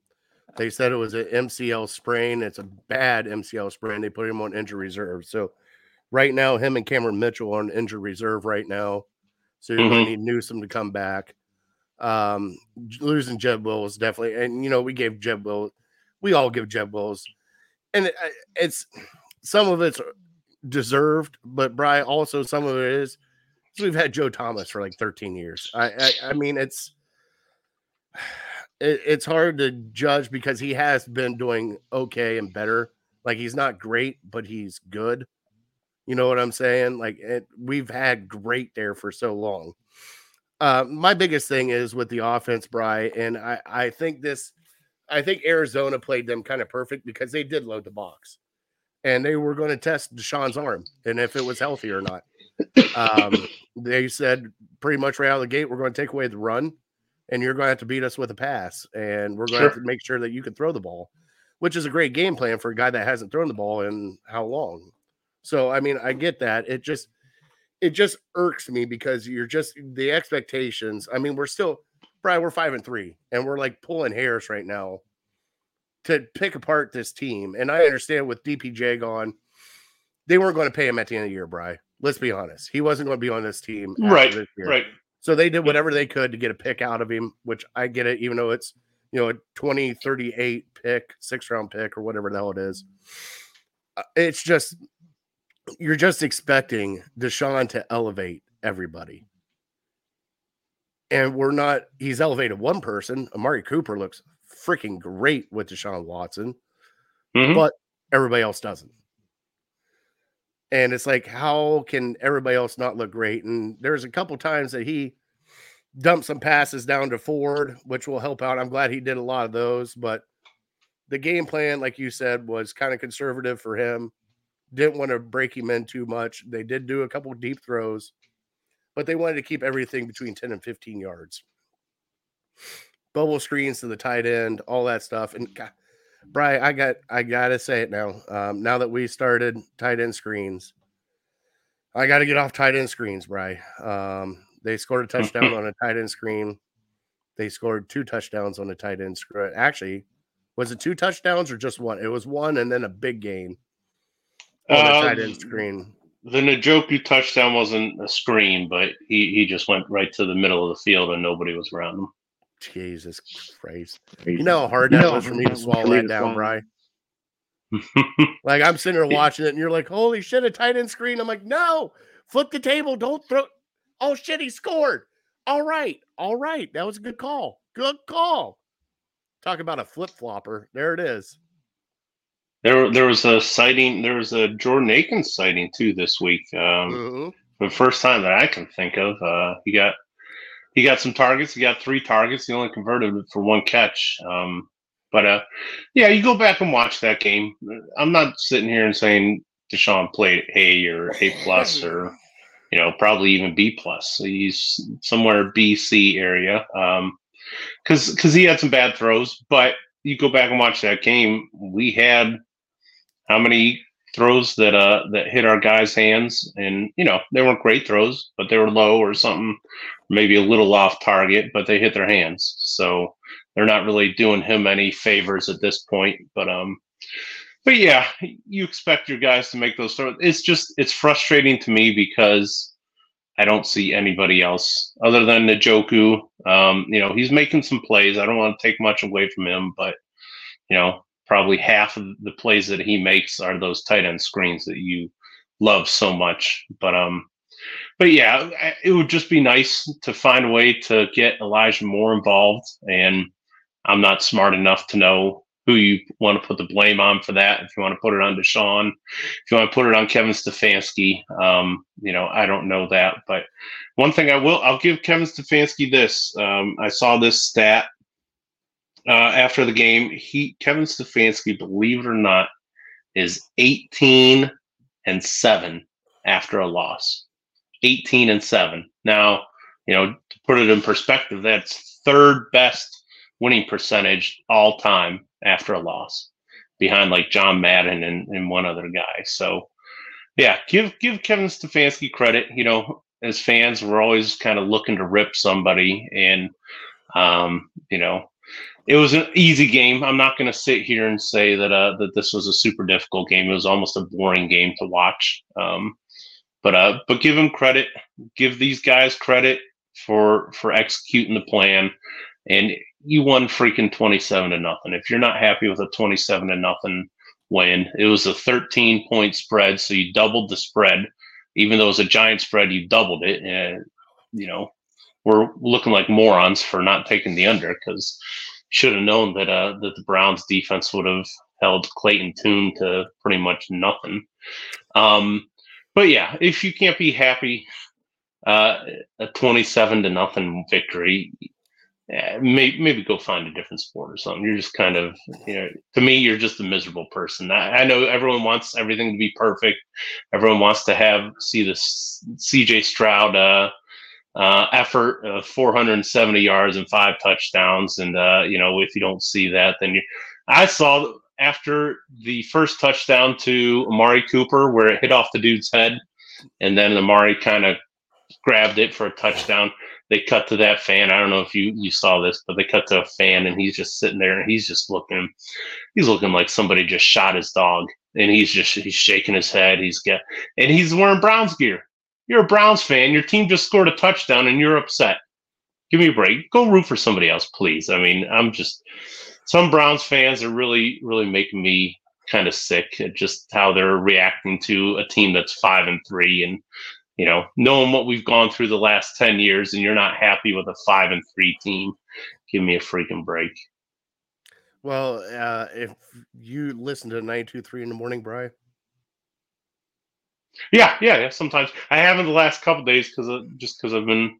they said it was an MCL sprain. It's a bad MCL sprain. They put him on injury reserve. So right now, him and Cameron Mitchell are on injury reserve right now. So you're going to need Newsome to come back. Um, losing Jed Wills definitely, and you know we gave Jed Wills, we all give Jed Wills, and it, it's some of it's deserved, but Bry also some of it is. We've had Joe Thomas for like 13 years. I, I, I mean, it's it, it's hard to judge because he has been doing okay and better. Like he's not great, but he's good. You know what I'm saying? Like it, we've had great there for so long. Uh, my biggest thing is with the offense, Bry, and I, I think this, I think Arizona played them kind of perfect because they did load the box, and they were going to test Deshaun's arm and if it was healthy or not. Um, they said pretty much right out of the gate, we're going to take away the run, and you're going to have to beat us with a pass, and we're going Sure. to have to make sure that you can throw the ball, which is a great game plan for a guy that hasn't thrown the ball in how long. So I mean, I get that. It just it just irks me because you're just the expectations. I mean, we're still Brian, we're five and three, and we're like pulling hairs right now to pick apart this team. And I understand with DPJ gone, they weren't going to pay him at the end of the year, Bry. Let's be honest. He wasn't going to be on this team. right, this year. right. So they did whatever they could to get a pick out of him, which I get it, even though it's, you know, a 20, 38 pick, six round pick, or whatever the hell it is. Uh, It's just, you're just expecting Deshaun to elevate everybody. And we're not, he's elevated one person. Amari Cooper looks freaking great with Deshaun Watson, Mhm. but everybody else doesn't. And it's like, how can everybody else not look great? And there's a couple times that he dumped some passes down to Ford, which will help out. I'm glad he did a lot of those, but the game plan, like you said, was kind of conservative for him. Didn't want to break him in too much. They did do a couple deep throws, but they wanted to keep everything between 10 and 15 yards. Bubble screens to the tight end, all that stuff. And God, Bry, I got I gotta say it now. Um, now that we started tight end screens, I gotta get off tight end screens, Bry. Um, they scored a touchdown *laughs* on a tight end screen. They scored two touchdowns on a tight end screen. Actually, was it two touchdowns or just one? It was one and then a big gain on a tight end Um, screen. The Njoku touchdown wasn't a screen, but he, he just went right to the middle of the field and nobody was around him. Jesus Christ. You know how hard that was for me to swallow that down, Bry. *laughs* Like I'm sitting there watching it, and you're like, "Holy shit, a tight end screen!" I'm like, "No, flip the table, don't throw." Oh shit, he scored. All right, all right, that was a good call. Good call. Talk about a flip flopper. There it is. There, there was a sighting. There was a Jordan Akins sighting too this week. Um, Mhm. the first time that I can think of. Uh, he got he got some targets. He got three targets. He only converted for one catch. Um, but uh, yeah, you go back and watch that game. I'm not sitting here and saying Deshaun played A or A plus *laughs* or you know probably even B plus. He's somewhere B C area. Um, because because he had some bad throws, but you go back and watch that game. We had how many throws that uh that hit our guys' hands, and you know they weren't great throws, but they were low or something, maybe a little off target, but they hit their hands. So they're not really doing him any favors at this point. But um, but yeah, you expect your guys to make those throws. It's just it's frustrating to me because I don't see anybody else other than Njoku. Um, you know, he's making some plays. I don't want to take much away from him, but you know, probably half of the plays that he makes are those tight end screens that you love so much. But um, but yeah, it would just be nice to find a way to get Elijah more involved. And I'm not smart enough to know who you want to put the blame on for that. If you want to put it on Deshaun, if you want to put it on Kevin Stefanski, um, you know, I don't know that. But one thing I will, I'll give Kevin Stefanski this. Um, I saw this stat uh, after the game. He, Kevin Stefanski, believe it or not, is 18 and seven after a loss. 18 and seven. Now, you know, to put it in perspective, that's third best winning percentage all time after a loss, behind like John Madden and, and one other guy. So, yeah, give give Kevin Stefanski credit. You know, as fans, we're always kind of looking to rip somebody, and um, you know, it was an easy game. I'm not going to sit here and say that uh, that this was a super difficult game. It was almost a boring game to watch. Um, but uh, but give them credit. Give these guys credit for for executing the plan. And you won freaking 27 to nothing. If you're not happy with a 27 to nothing win, it was a 13 point spread, so you doubled the spread. Even though it was a giant spread, you doubled it. And you know, we're looking like morons for not taking the under because should have known that uh that the Browns defense would have held Clayton Tune to pretty much nothing. Um, but yeah, if you can't be happy, uh, a 27 to nothing victory, maybe, maybe go find a different sport or something. You're just kind of, you know, to me, you're just a miserable person. I, I know everyone wants everything to be perfect. Everyone wants to have see the CJ Stroud uh, uh, effort of 470 yards and five touchdowns. And uh, you know, if you don't see that, then you. I saw after the first touchdown to Amari Cooper, where it hit off the dude's head, and then Amari kind of grabbed it for a touchdown they cut to that fan. I don't know if you you saw this, but they cut to a fan and he's just sitting there and he's just looking he's looking like somebody just shot his dog and he's just he's shaking his head. He's got and he's wearing Browns gear. You're a Browns fan. Your team just scored a touchdown and you're upset. Give me a break. Go root for somebody else, please. I mean, I'm just some Browns fans are really really making me kind of sick at just how they're reacting to a team that's five and three and you know, knowing what we've gone through the last 10 years and you're not happy with a five and three team, give me a freaking break. Well, uh, if you listen to 923 in the morning, Brian. Yeah, yeah, yeah. Sometimes I haven't the last couple days because just because I've been,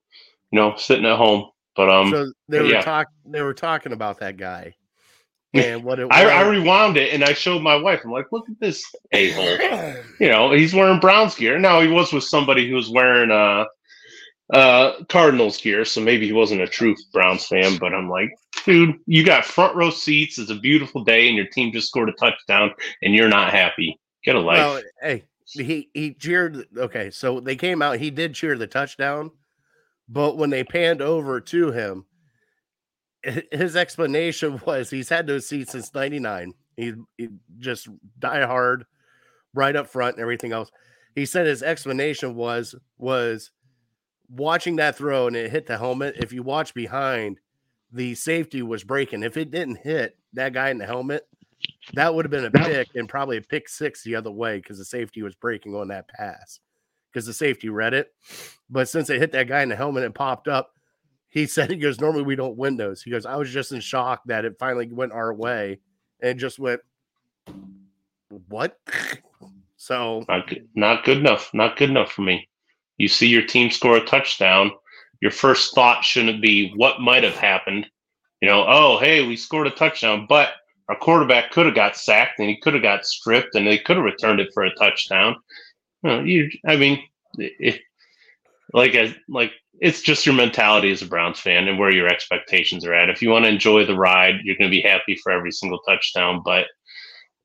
you know, sitting at home. But um, so they were yeah. talk they were talking about that guy *laughs* and what it was. I, I, rewound it and I showed my wife. I'm like, look at this a hole. *clears throat* you know, he's wearing Browns gear. Now he was with somebody who was wearing uh uh Cardinals gear, so maybe he wasn't a true Browns fan, but I'm like, dude, you got front row seats, it's a beautiful day, and your team just scored a touchdown and you're not happy. Get a life. Well, hey, he he cheered okay, so they came out, he did cheer the touchdown, but when they panned over to him, his explanation *laughs* was he's had those seats since 99 he, he just die hard right up front and everything else. He said his explanation was was watching that throw and it hit the helmet if you watch behind the safety was breaking. If it didn't hit that guy in the helmet that would have been a pick and probably a pick six the other way because the safety was breaking on that pass because the safety read it. But since it hit that guy in the helmet and popped up he *laughs* said he goes normally we don't win those. He goes i was just in shock that it finally went our way and just went what? *laughs* So not good, not good enough not good enough for me. You see your team score a touchdown. Your first thought shouldn't be what might have happened. You know oh hey we scored a touchdown but our quarterback could have got sacked and he could have got stripped and they could have returned it for a touchdown you, know, you i mean it, like as like it's just your mentality as a Browns fan and where your expectations are at. If you want to enjoy the ride, you're going to be happy for every single touchdown. But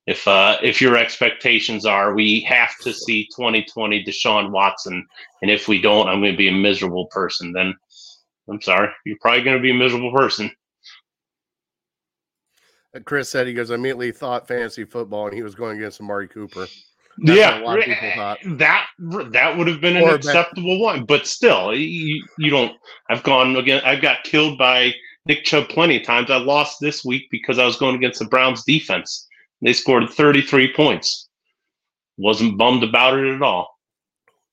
if uh, if your expectations are we have to see 2020 Deshaun Watson, and if we don't, I'm going to be a miserable person. Then I'm sorry, you're probably going to be a miserable person. Chris said he goes I immediately thought fantasy football, and he was going against Amari Cooper. That's yeah, a lot of people thought. Eh, that that would have been an acceptable one, but still, you, you don't. I've gone again. I got killed by Nick Chubb plenty of times. I lost this week because I was going against the Browns defense. They scored 33 points. Wasn't bummed about it at all.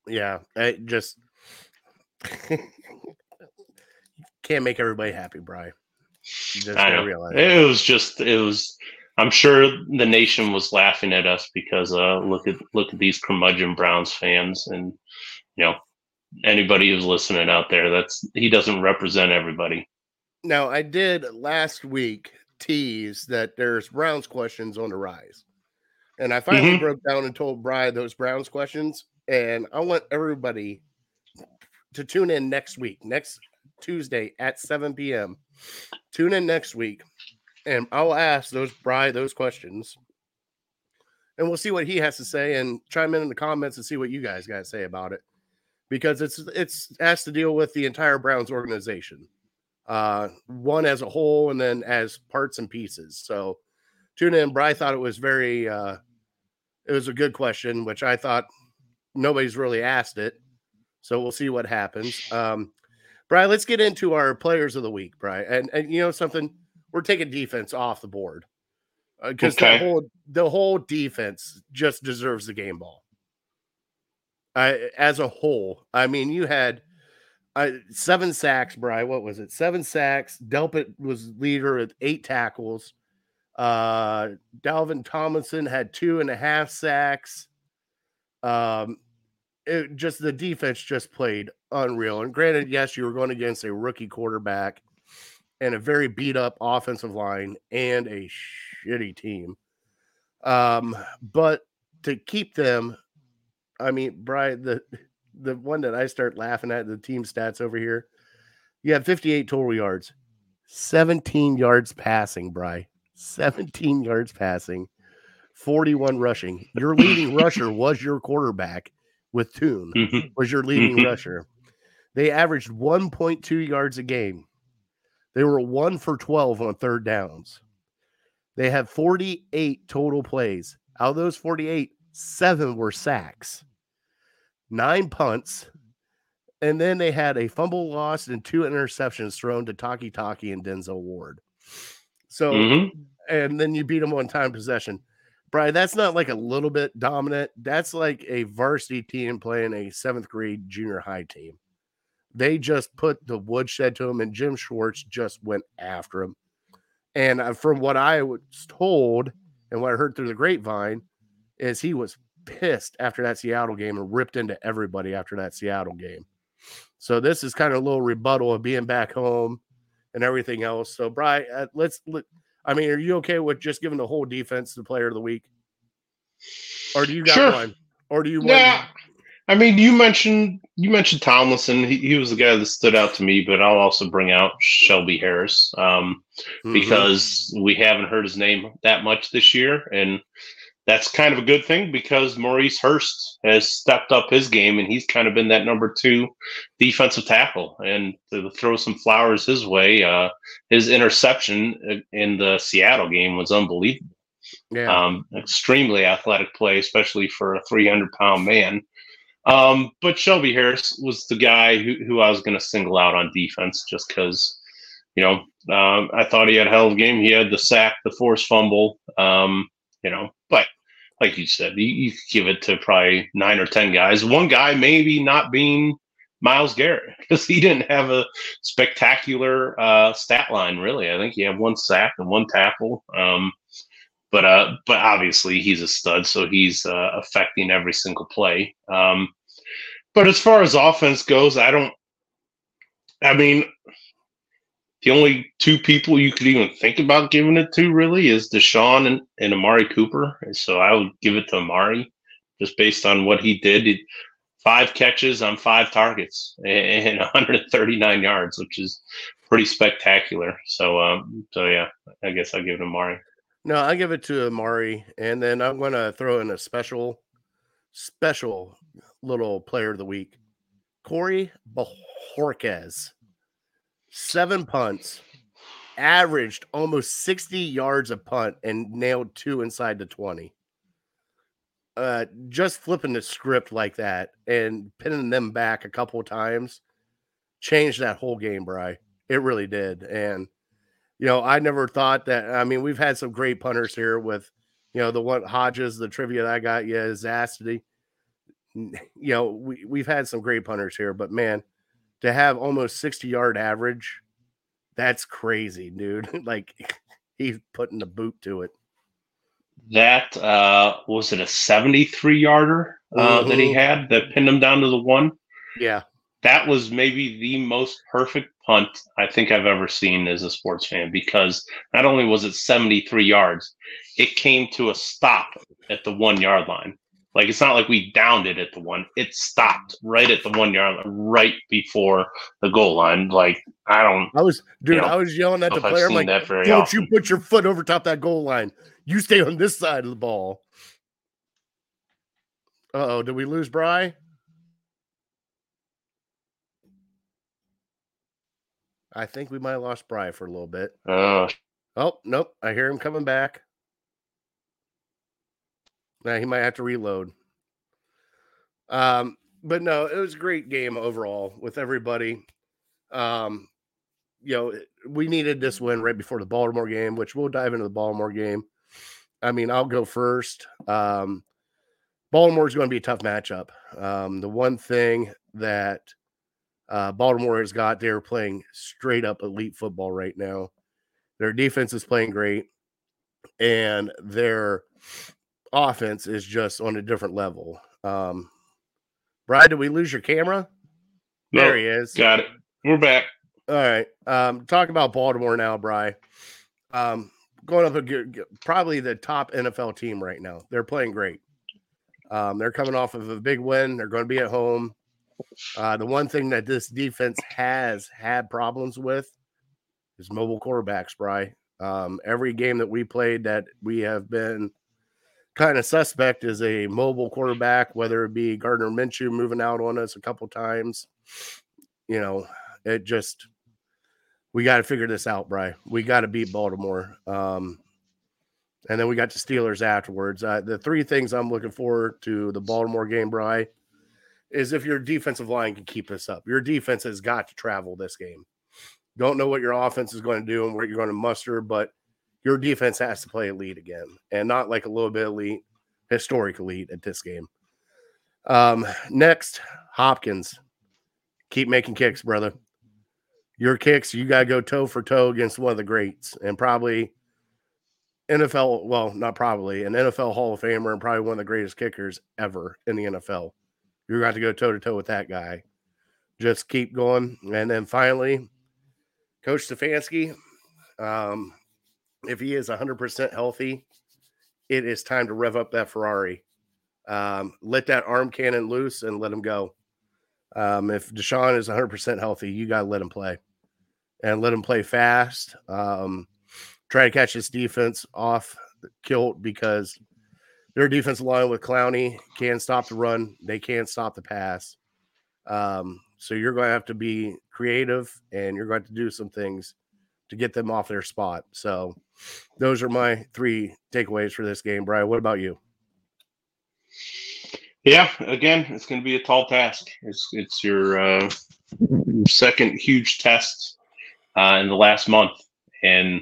Yeah, I just *laughs* can't make everybody happy, Brian. You just I gotta know. realize that. It was just it was. I'm sure the nation was laughing at us because uh, look at look at these curmudgeon Browns fans, and you know anybody who's listening out there. That's he doesn't represent everybody. Now, I did last week tease that there's Browns questions on the rise. And I finally Mhm. broke down and told Brian those Browns questions. And I want everybody to tune in next week, next Tuesday at 7 p.m. Tune in next week and I'll ask those Bry those questions. And we'll see what he has to say and chime in in the comments and see what you guys got to say about it. Because it's it's has to deal with the entire Browns organization uh one as a whole and then as parts and pieces so tune in Bry thought it was very uh it was a good question which i thought nobody's really asked it so we'll see what happens um brian let's get into our players of the week brian and and you know something we're taking defense off the board because Okay. the whole the whole defense just deserves the game ball I, as a whole i mean you had uh, seven sacks, Bry. What was it? Seven sacks. Delpit was leader at eight tackles. Uh, Dalvin Tomlinson had two and a half sacks. Um, it just the defense just played unreal. And granted, yes, you were going against a rookie quarterback and a very beat up offensive line and a shitty team. Um, but to keep them, I mean, Brian, the the one that I start laughing at the team stats over here. You have 58 total yards, 17 yards passing, Bry. 17 yards passing, 41 rushing. Your leading *laughs* rusher was your quarterback with Tune, Mhm. was your leading Mhm. rusher. They averaged 1.2 yards a game. They were one for 12 on third downs. They had 48 total plays. Out of those 48, seven were sacks nine punts, and then they had a fumble lost and two interceptions thrown to Takitaki and Denzel Ward. So, Mhm. and then you beat them on time possession. Brian, that's not like a little bit dominant. That's like a varsity team playing a seventh grade junior high team. They just put the woodshed to him, and Jim Schwartz just went after him. And uh, from what I was told and what I heard through the grapevine, is he was pissed after that Seattle game and ripped into everybody after that Seattle game. So this is kind of a little rebuttal of being back home and everything else. So Brian, uh, let's. Let, I mean, are you okay with just giving the whole defense the player of the week, or do you got Sure. one, or do you want? Yeah. I mean, you mentioned you mentioned Tomlinson. He, he was the guy that stood out to me, but I'll also bring out Shelby Harris um, Mhm. because we haven't heard his name that much this year, and that's kind of a good thing because Maurice Hurst has stepped up his game, and he's kind of been that number two defensive tackle. And to throw some flowers his way, uh, his interception in the Seattle game was unbelievable. yeah, Um, extremely athletic play, especially for a 300 pound man. Um, but Shelby Harris was the guy who, who I was going to single out on defense just because, you know, um, I thought he had a hell of a game. He had the sack, the forced fumble, um, you know, but like you said, you, you give it to probably nine or 10 guys. One guy maybe not being Myles Garrett *laughs* because he didn't have a spectacular uh, stat line, really. I think he had one sack and one tackle. Um, but uh, but obviously he's a stud, so he's uh, affecting every single play. Um, but as far as offense goes, I don't. I mean, the only two people you could even think about giving it to really is Deshaun and, and Amari Cooper. And so I would give it to Amari just based on what he did. He, five catches on five targets *laughs* and, and 139 yards, which is pretty spectacular. So um, so yeah, I guess I'll give it to Amari. No, I give it to Amari, and then I'm going to throw in a special, special little player of the week, Corey Bojorquez. Seven punts, averaged almost 60 yards a punt, and nailed two inside the 20. Uh, just flipping the script like that and pinning them back a couple times changed that whole game, Bry. It really did, and you know, I never thought that. I mean, we've had some great punters here with, you know, the one Hodges, the trivia that I got, yeah, Zastudil. You know, we, we've had some great punters here, but man, to have almost 60 yard average, that's crazy, dude. *laughs* like he's putting the boot to it. That uh was it a 73 yarder uh, mm-hmm. that he mm-hmm. had that pinned him down to the one? Yeah that was maybe the most perfect punt I think I've ever seen as a sports fan because not only was it 73 yards, it came to a stop at the one yard line. Like it's not like we downed it at the one; it stopped right at the one yard line, right before the goal line. Like I don't. I was, dude. You know, I was yelling at the player. I'm like, "Don't often. you put your foot over top that goal line? You stay on this side of the ball." oh, did we lose Bry? I think we might have lost Bry for a little bit. Uh, oh, nope. I hear him coming back. Now he might have to reload. Um, but no, it was a great game overall with everybody. Um, you know, we needed this win right before the Baltimore game, which we'll dive into the Baltimore game. I mean, I'll go first. Um, Baltimore is going to be a tough matchup. Um, the one thing that uh, Baltimore has got. They're playing straight up elite football right now. Their defense is playing great, and their offense is just on a different level. Um, Brad, did we lose your camera? No, there he is. Got it. We're back. All right. Um, talk about Baltimore now, Bry. Um, going up against probably the top NFL team right now. They're playing great. Um, they're coming off of a big win. They're going to be at home. Uh, the one thing that this defense has had problems with is mobile quarterbacks, Bry. Um, every game that we played that we have been kind of suspect is a mobile quarterback, whether it be Gardner Minshew moving out on us a couple times. You know, it just we got to figure this out, Bry. We got to beat Baltimore. Um, and then we got the Steelers afterwards. Uh, the three things I'm looking forward to the Baltimore game, Bry is if your defensive line can keep this up. Your defense has got to travel this game. Don't know what your offense is going to do and what you're going to muster, but your defense has to play elite again and not like a little bit elite, historic elite at this game. Um, next, Hopkins. Keep making kicks, brother. Your kicks, you got to go toe for toe against one of the greats and probably NFL, well, not probably, an NFL Hall of Famer and probably one of the greatest kickers ever in the NFL. You're going to go toe to toe with that guy. Just keep going. And then finally, Coach Stefanski, um, if he is 100% healthy, it is time to rev up that Ferrari. Um, let that arm cannon loose and let him go. Um, if Deshaun is 100% healthy, you got to let him play and let him play fast. Um, try to catch his defense off kilt because their defensive line with Clowney can stop the run. They can't stop the pass. Um, so you're going to have to be creative and you're going to do some things to get them off their spot. So those are my three takeaways for this game. Brian, what about you? Yeah, again, it's going to be a tall task. It's it's your, uh, second huge test uh, in the last month, and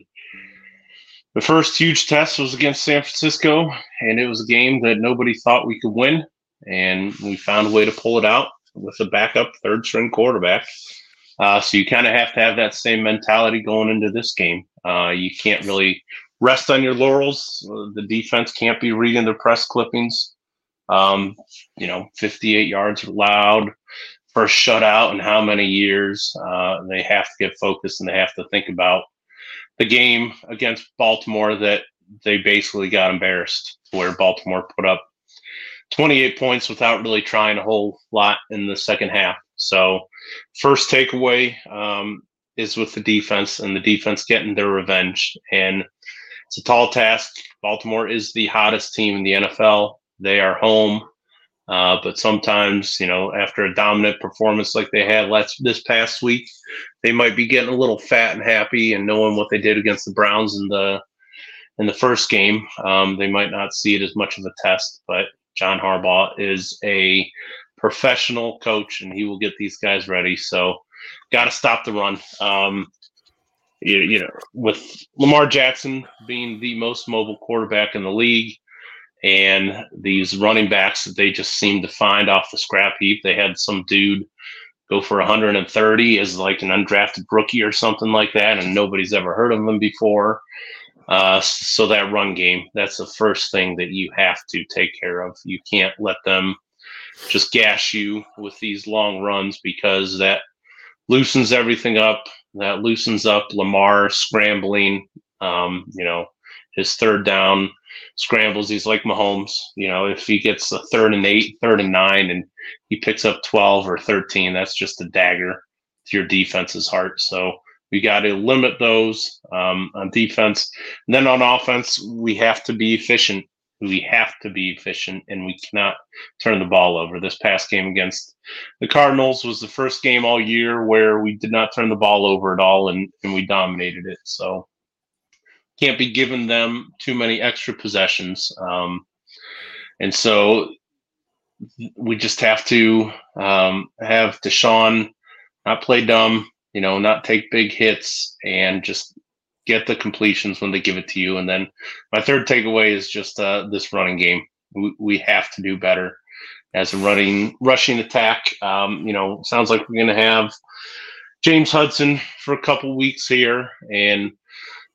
the first huge test was against San Francisco, and it was a game that nobody thought we could win, and we found a way to pull it out with a backup third string quarterback. Uh, so you kind of have to have that same mentality going into this game. Uh, you can't really rest on your laurels. The defense can't be reading the press clippings. Um, you know, 58 yards allowed, first shutout in how many years. Uh, they have to get focused and they have to think about the game against Baltimore that they basically got embarrassed, where Baltimore put up 28 points without really trying a whole lot in the second half. So, first takeaway um, is with the defense and the defense getting their revenge. And it's a tall task. Baltimore is the hottest team in the NFL. They are home. Uh, but sometimes, you know, after a dominant performance like they had last this past week, they might be getting a little fat and happy and knowing what they did against the Browns in the in the first game. Um, they might not see it as much of a test, but John Harbaugh is a professional coach and he will get these guys ready. So, got to stop the run. Um, you, you know, with Lamar Jackson being the most mobile quarterback in the league, and these running backs that they just seem to find off the scrap heap. They had some dude go for 130 as like an undrafted rookie or something like that, and nobody's ever heard of them before. Uh, so that run game, that's the first thing that you have to take care of. You can't let them just gash you with these long runs because that loosens everything up. That loosens up Lamar scrambling. Um, you know, his third down scrambles. He's like Mahomes. You know, if he gets a third and eight, third and nine, and he picks up 12 or 13, that's just a dagger to your defense's heart. So we got to limit those um, on defense. And then on offense, we have to be efficient. We have to be efficient, and we cannot turn the ball over. This past game against the Cardinals was the first game all year where we did not turn the ball over at all, and, and we dominated it. So can't be giving them too many extra possessions. Um, and so we just have to um, have Deshaun not play dumb, you know, not take big hits and just get the completions when they give it to you. And then my third takeaway is just uh, this running game. We, we have to do better as a running rushing attack. Um, you know, sounds like we're going to have James Hudson for a couple weeks here, and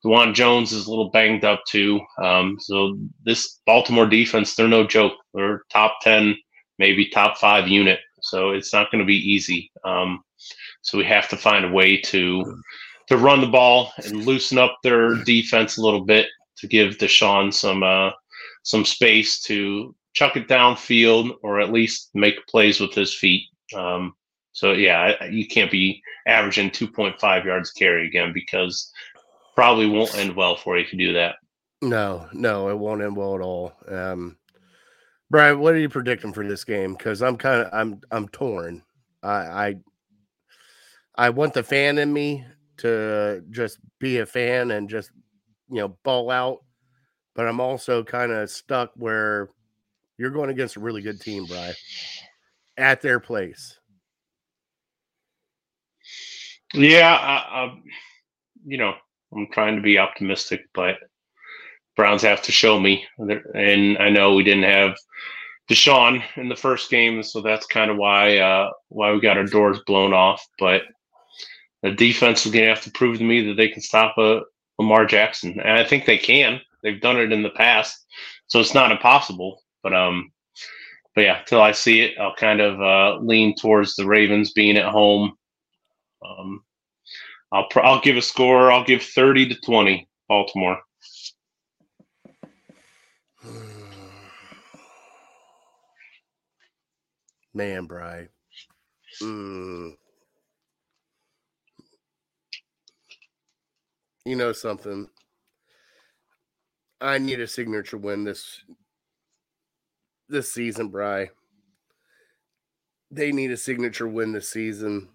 Dawand Jones is a little banged up too. Um, so this Baltimore defense, they're no joke. They're top ten, maybe top five unit. So it's not going to be easy. Um, so we have to find a way to to run the ball and loosen up their defense a little bit to give Deshaun some uh, some space to chuck it downfield or at least make plays with his feet. Um, so yeah, you can't be averaging 2.5 yards carry again because probably won't end well for you you do that. No, no, it won't end well at all. Um, Brian, what are you predicting for this game? Because I'm kind of I'm I'm torn. I, I I want the fan in me to just be a fan and just you know ball out, but I'm also kind of stuck where you're going against a really good team, Brian, at their place. Yeah, I, I, you know, I'm trying to be optimistic, but Browns have to show me. And I know we didn't have Deshaun in the first game, so that's kind of why uh, why we got our doors blown off. But the defense is going to have to prove to me that they can stop a Lamar Jackson, and I think they can. They've done it in the past, so it's not impossible. But um, but yeah, till I see it, I'll kind of uh, lean towards the Ravens being at home. Um, I'll I'll give a score. I'll give thirty to twenty, Baltimore. *sighs* Man, Bry. Mm. You know something? I need a signature win this this season, Bry. They need a signature win this season.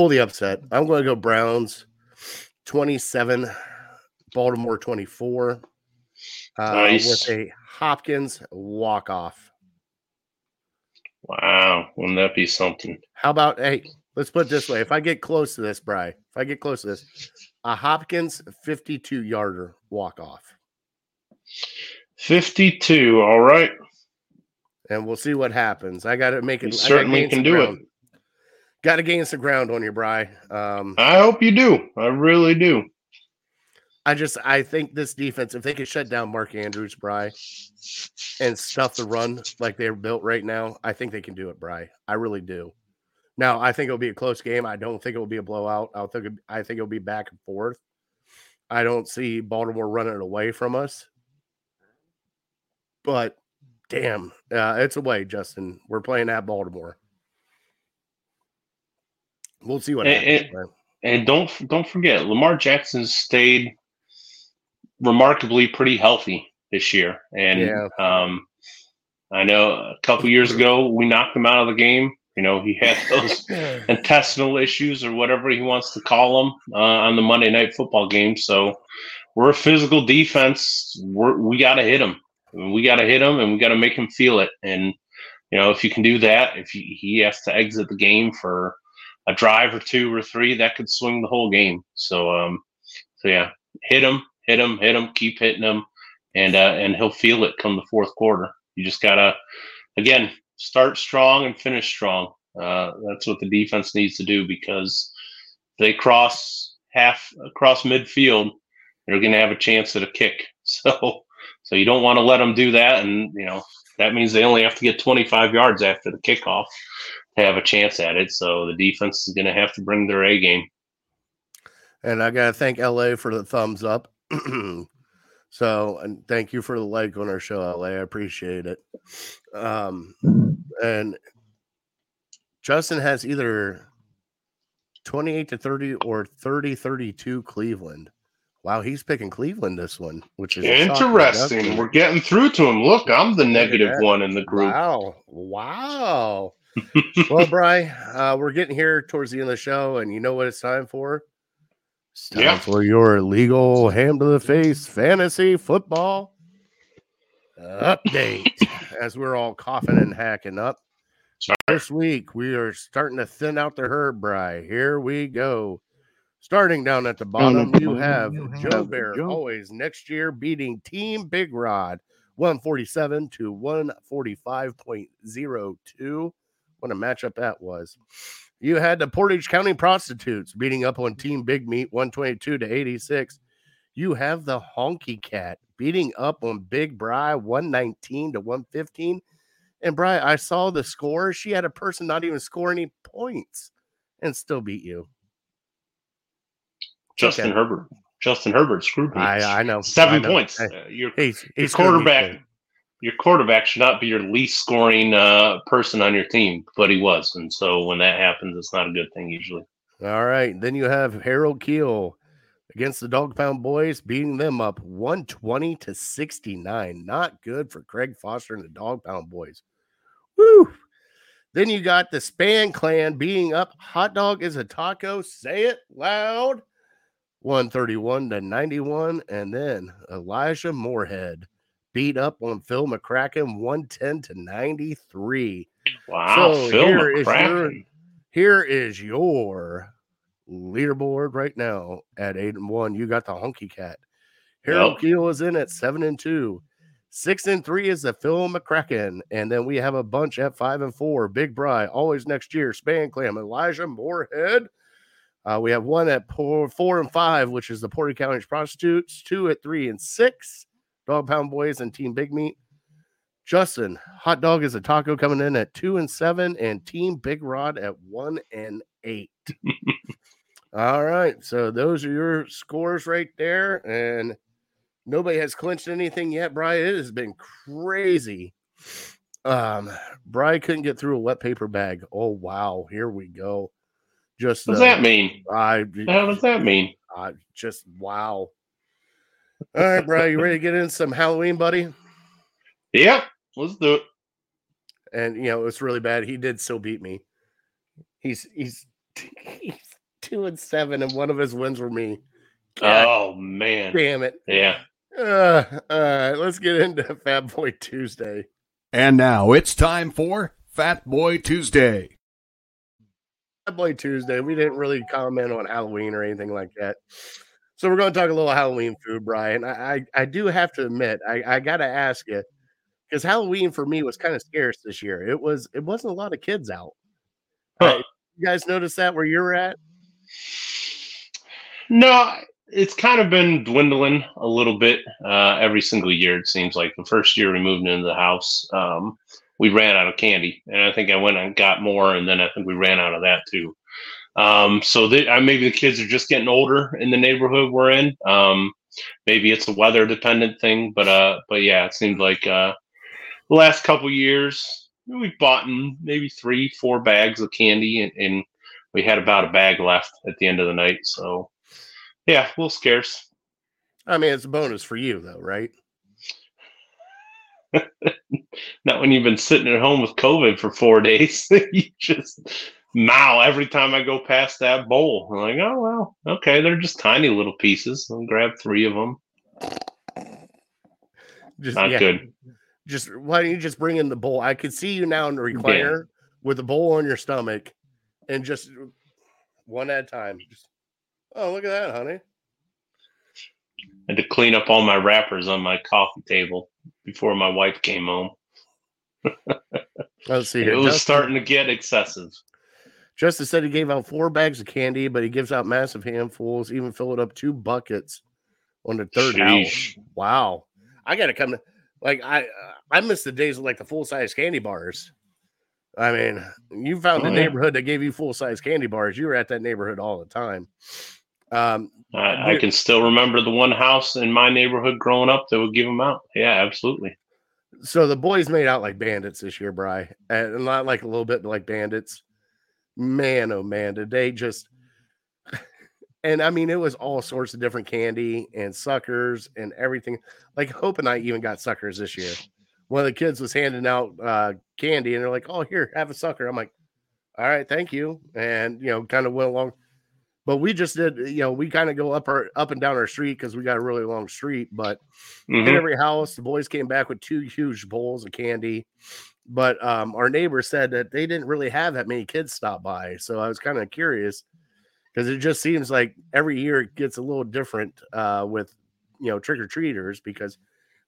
pull the upset. I'm going to go Browns 27, Baltimore 24. Uh, nice. With a Hopkins walk off. Wow. Wouldn't that be something? How about, hey, let's put it this way. If I get close to this, Bry, if I get close to this, a Hopkins 52 yarder walk off. 52. All right. And we'll see what happens. I got to make it. You certainly can do ground. it got to gain some ground on you, Bry. Um, I hope you do. I really do. I just I think this defense, if they could shut down Mark Andrews, Bry, and stuff the run like they're built right now, I think they can do it, Bry. I really do. Now I think it'll be a close game. I don't think it will be a blowout. I think I think it'll be back and forth. I don't see Baltimore running it away from us. But damn, uh, it's away, Justin. We're playing at Baltimore. We'll see what and, happens. and don't don't forget, Lamar Jackson stayed remarkably pretty healthy this year, and Yeah. um, I know a couple years ago we knocked him out of the game. You know, he had those *laughs* intestinal issues or whatever he wants to call them uh, on the Monday Night Football game. So we're a physical defense. We're, we got to hit him. We got to hit him, and we got to make him feel it. And you know, if you can do that, if he, he has to exit the game for a drive or two or three, that could swing the whole game. So, um, so yeah, hit him, hit him, hit him, keep hitting him, and uh, and he'll feel it come the fourth quarter. You just gotta, again, start strong and finish strong. Uh, that's what the defense needs to do because they cross half across midfield, they're going to have a chance at a kick. *laughs* So, so you don't want to let them do that, and you know that means they only have to get 25 yards after the kickoff to have a chance at it. So the defense is going to have to bring their A game. And I gotta thank LA for the thumbs up. *clears throat* so and thank you for the like on our show, LA. I appreciate it. Um and Justin has either 28 to 30 or 30 32 Cleveland. Wow, he's picking Cleveland this one, which is a shock Interesting. Justin. We're getting through to him. Look, I'm the negative that. one in the group. Wow. Wow. *laughs* well, Bry, uh, we're getting here towards the end of the show, and you know what it's time for? It's time Yeah. for your legal ham to the face fantasy football update. *coughs* As we're all coughing and hacking up. Sorry. This week we are starting to thin out the herd, Bry. Here we go. Starting down at the bottom, you have Joe have Bear always next year beating Team Big Rod 147 to 145.02. What a matchup that was. You had the Portage County Prostitutes beating up on Team Big Meat 122 to 86. You have the Honky Cat beating up on Big Bry 119 to 115. And Bry, I saw the score. She had a person not even score any points and still beat you. Justin Okay. Herbert. Justin Herbert screwed me. I, I know. I Seven know. points. Hey, Uh, your he's, your he's gonna beat quarterback. You. Your quarterback should not be your least scoring uh, person on your team, but he was, and so when that happens, it's not a good thing usually. All right. Then you have Harold Kheel against the Dog Pound Boys, beating them up 120 to 69. Not good for Craig Foster and the Dog Pound Boys. Woo! Then you got the Span Clan beating up Hot Dog is a Taco. Say it loud. 131 to 91. And then Elijah Moorhead beat up on Phil McCracken 110 to 93. Wow, So Phil here is your- Here is your leaderboard right now at eight and one. You got the Honky Cat. Harold Yep. Kheel is in at seven and two. Six and three is the Phil McCracken. And then we have a bunch at five and four. Big Bry, always next year. Span Clam, Elijah Moorhead. Uh, we have one at four, four and five, which is the Porter County Prostitutes. Two at three and six. Dog Pound Boys and Team Big Meat. Justin, hot dog is a taco coming in at two and seven, and Team Big Rod at one and eight. *laughs* All right, so those are your scores right there, and nobody has clinched anything yet. Brian, it has been crazy. Um, Bry couldn't get through a wet paper bag. Oh wow, here we go. Just What does uh, that mean? I, What does that mean? I just wow. All right, bro. you ready to get in some Halloween, buddy? Yeah, let's do it. and you know it's really bad. He did still beat me. He's he's *laughs* he's two and seven, and one of his wins were me. God Oh man, damn it! yeah. Uh, all right, let's get into *laughs* Fat Boy Tuesday. And now it's time for Fat Boy Tuesday. Fat Boy Tuesday. We didn't really comment on Halloween or anything like that, so we're going to talk a little Halloween food, Brian. I I, I do have to admit, I I got to ask you because Halloween for me was kind of scarce this year. It was it wasn't a lot of kids out. Huh. Uh, you guys notice that where you're at? No, it's kind of been dwindling a little bit uh, every single year. It seems like the first year we moved into the house, um, we ran out of candy, and I think I went and got more, and then I think we ran out of that too. Um, so they, uh, maybe the kids are just getting older in the neighborhood we're in. Um, maybe it's a weather dependent thing, but uh, but yeah, it seemed like uh, the last couple years we've bought in maybe three, four bags of candy, and, and we had about a bag left at the end of the night. So yeah, a little scarce. I mean, it's a bonus for you though, right? *laughs* Not when you've been sitting at home with COVID for four *laughs* days. you just mow every time I go past that bowl. I'm like, oh well, okay, they're just tiny little pieces. I'll grab three of them. Just Not yeah, good. Just why don't you just bring in the bowl? I could see you now in the recliner with a bowl on your stomach, and just one at a time. Just oh, look at that, honey. I had to clean up all my wrappers on my coffee table before my wife came home. Let's see It was Justin, starting to get excessive. Justin said he gave out four bags of candy, but he gives out massive handfuls, even filled up two buckets on the third Sheesh. hour. Wow, I gotta come. To, like I, I miss the days of like the full size candy bars. I mean, you found Oh, a yeah. neighborhood that gave you full size candy bars. You were at that neighborhood all the time. Um, I, I can still remember the one house in my neighborhood growing up that would give them out. Yeah, absolutely. so the boys made out like bandits this year, Bry, and not like a little bit like bandits. Man, oh man, did they just? *laughs* And I mean, it was all sorts of different candy and suckers and everything. Like Hope and I even got suckers this year. One of the kids was handing out uh, candy, and they're like, "Oh, here, have a sucker." I'm like, "All right, thank you," and you know, kind of went along. But we just did, you know, we kind of go up our up and down our street because we got a really long street, but Mhm. in every house. The boys came back with two huge bowls of candy. But um, our neighbor said that they didn't really have that many kids stop by. So I was kind of curious because it just seems like every year it gets a little different uh, with, you know, trick or treaters. Because,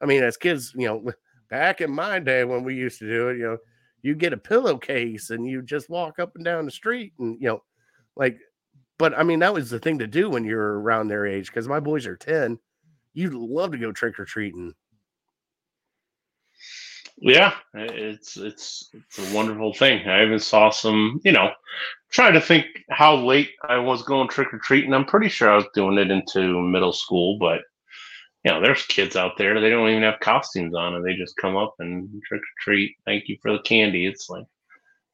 I mean, as kids, you know, *laughs* back in my day when we used to do it, you know, you get a pillowcase and you just walk up and down the street and, you know, like, but I mean, that was the thing to do when you're around their age because my boys are 10 you'd love to go trick or treating. Yeah, it's it's it's a wonderful thing. I even saw some, you know, trying to think how late I was going trick or treating. I'm pretty sure I was doing it into middle school, but you know, there's kids out there they don't even have costumes on, and they just come up and trick or treat. Thank you for the candy. It's like,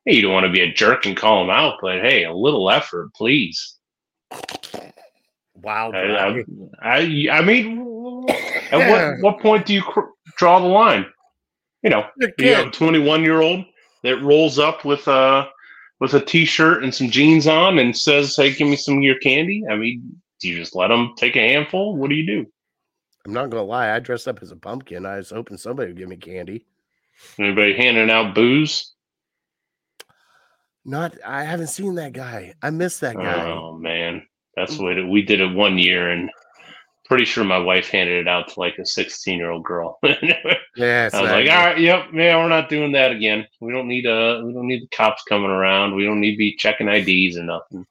hey, you don't want to be a jerk and call them out, but hey, a little effort, please. Wow. I, I, I, I mean, at Yeah. what *laughs* what point do you cr- draw the line? You know, You're have a 21 year old that rolls up with a with a t-shirt and some jeans on and says, "Hey, give me some of your candy." I mean, do you just let them take a handful? What do you do? I'm not gonna lie. I dressed up as a pumpkin. I was hoping somebody would give me candy. Anybody handing out booze? Not. I haven't seen that guy. I miss that guy. Oh man, that's mm. what it, we did it one year, and pretty sure my wife handed it out to like a 16 year old girl. yeah. *laughs* I was like, all right, yep, yeah, we're not doing that again. We don't need uh we don't need the cops coming around. We don't need to be checking IDs or nothing.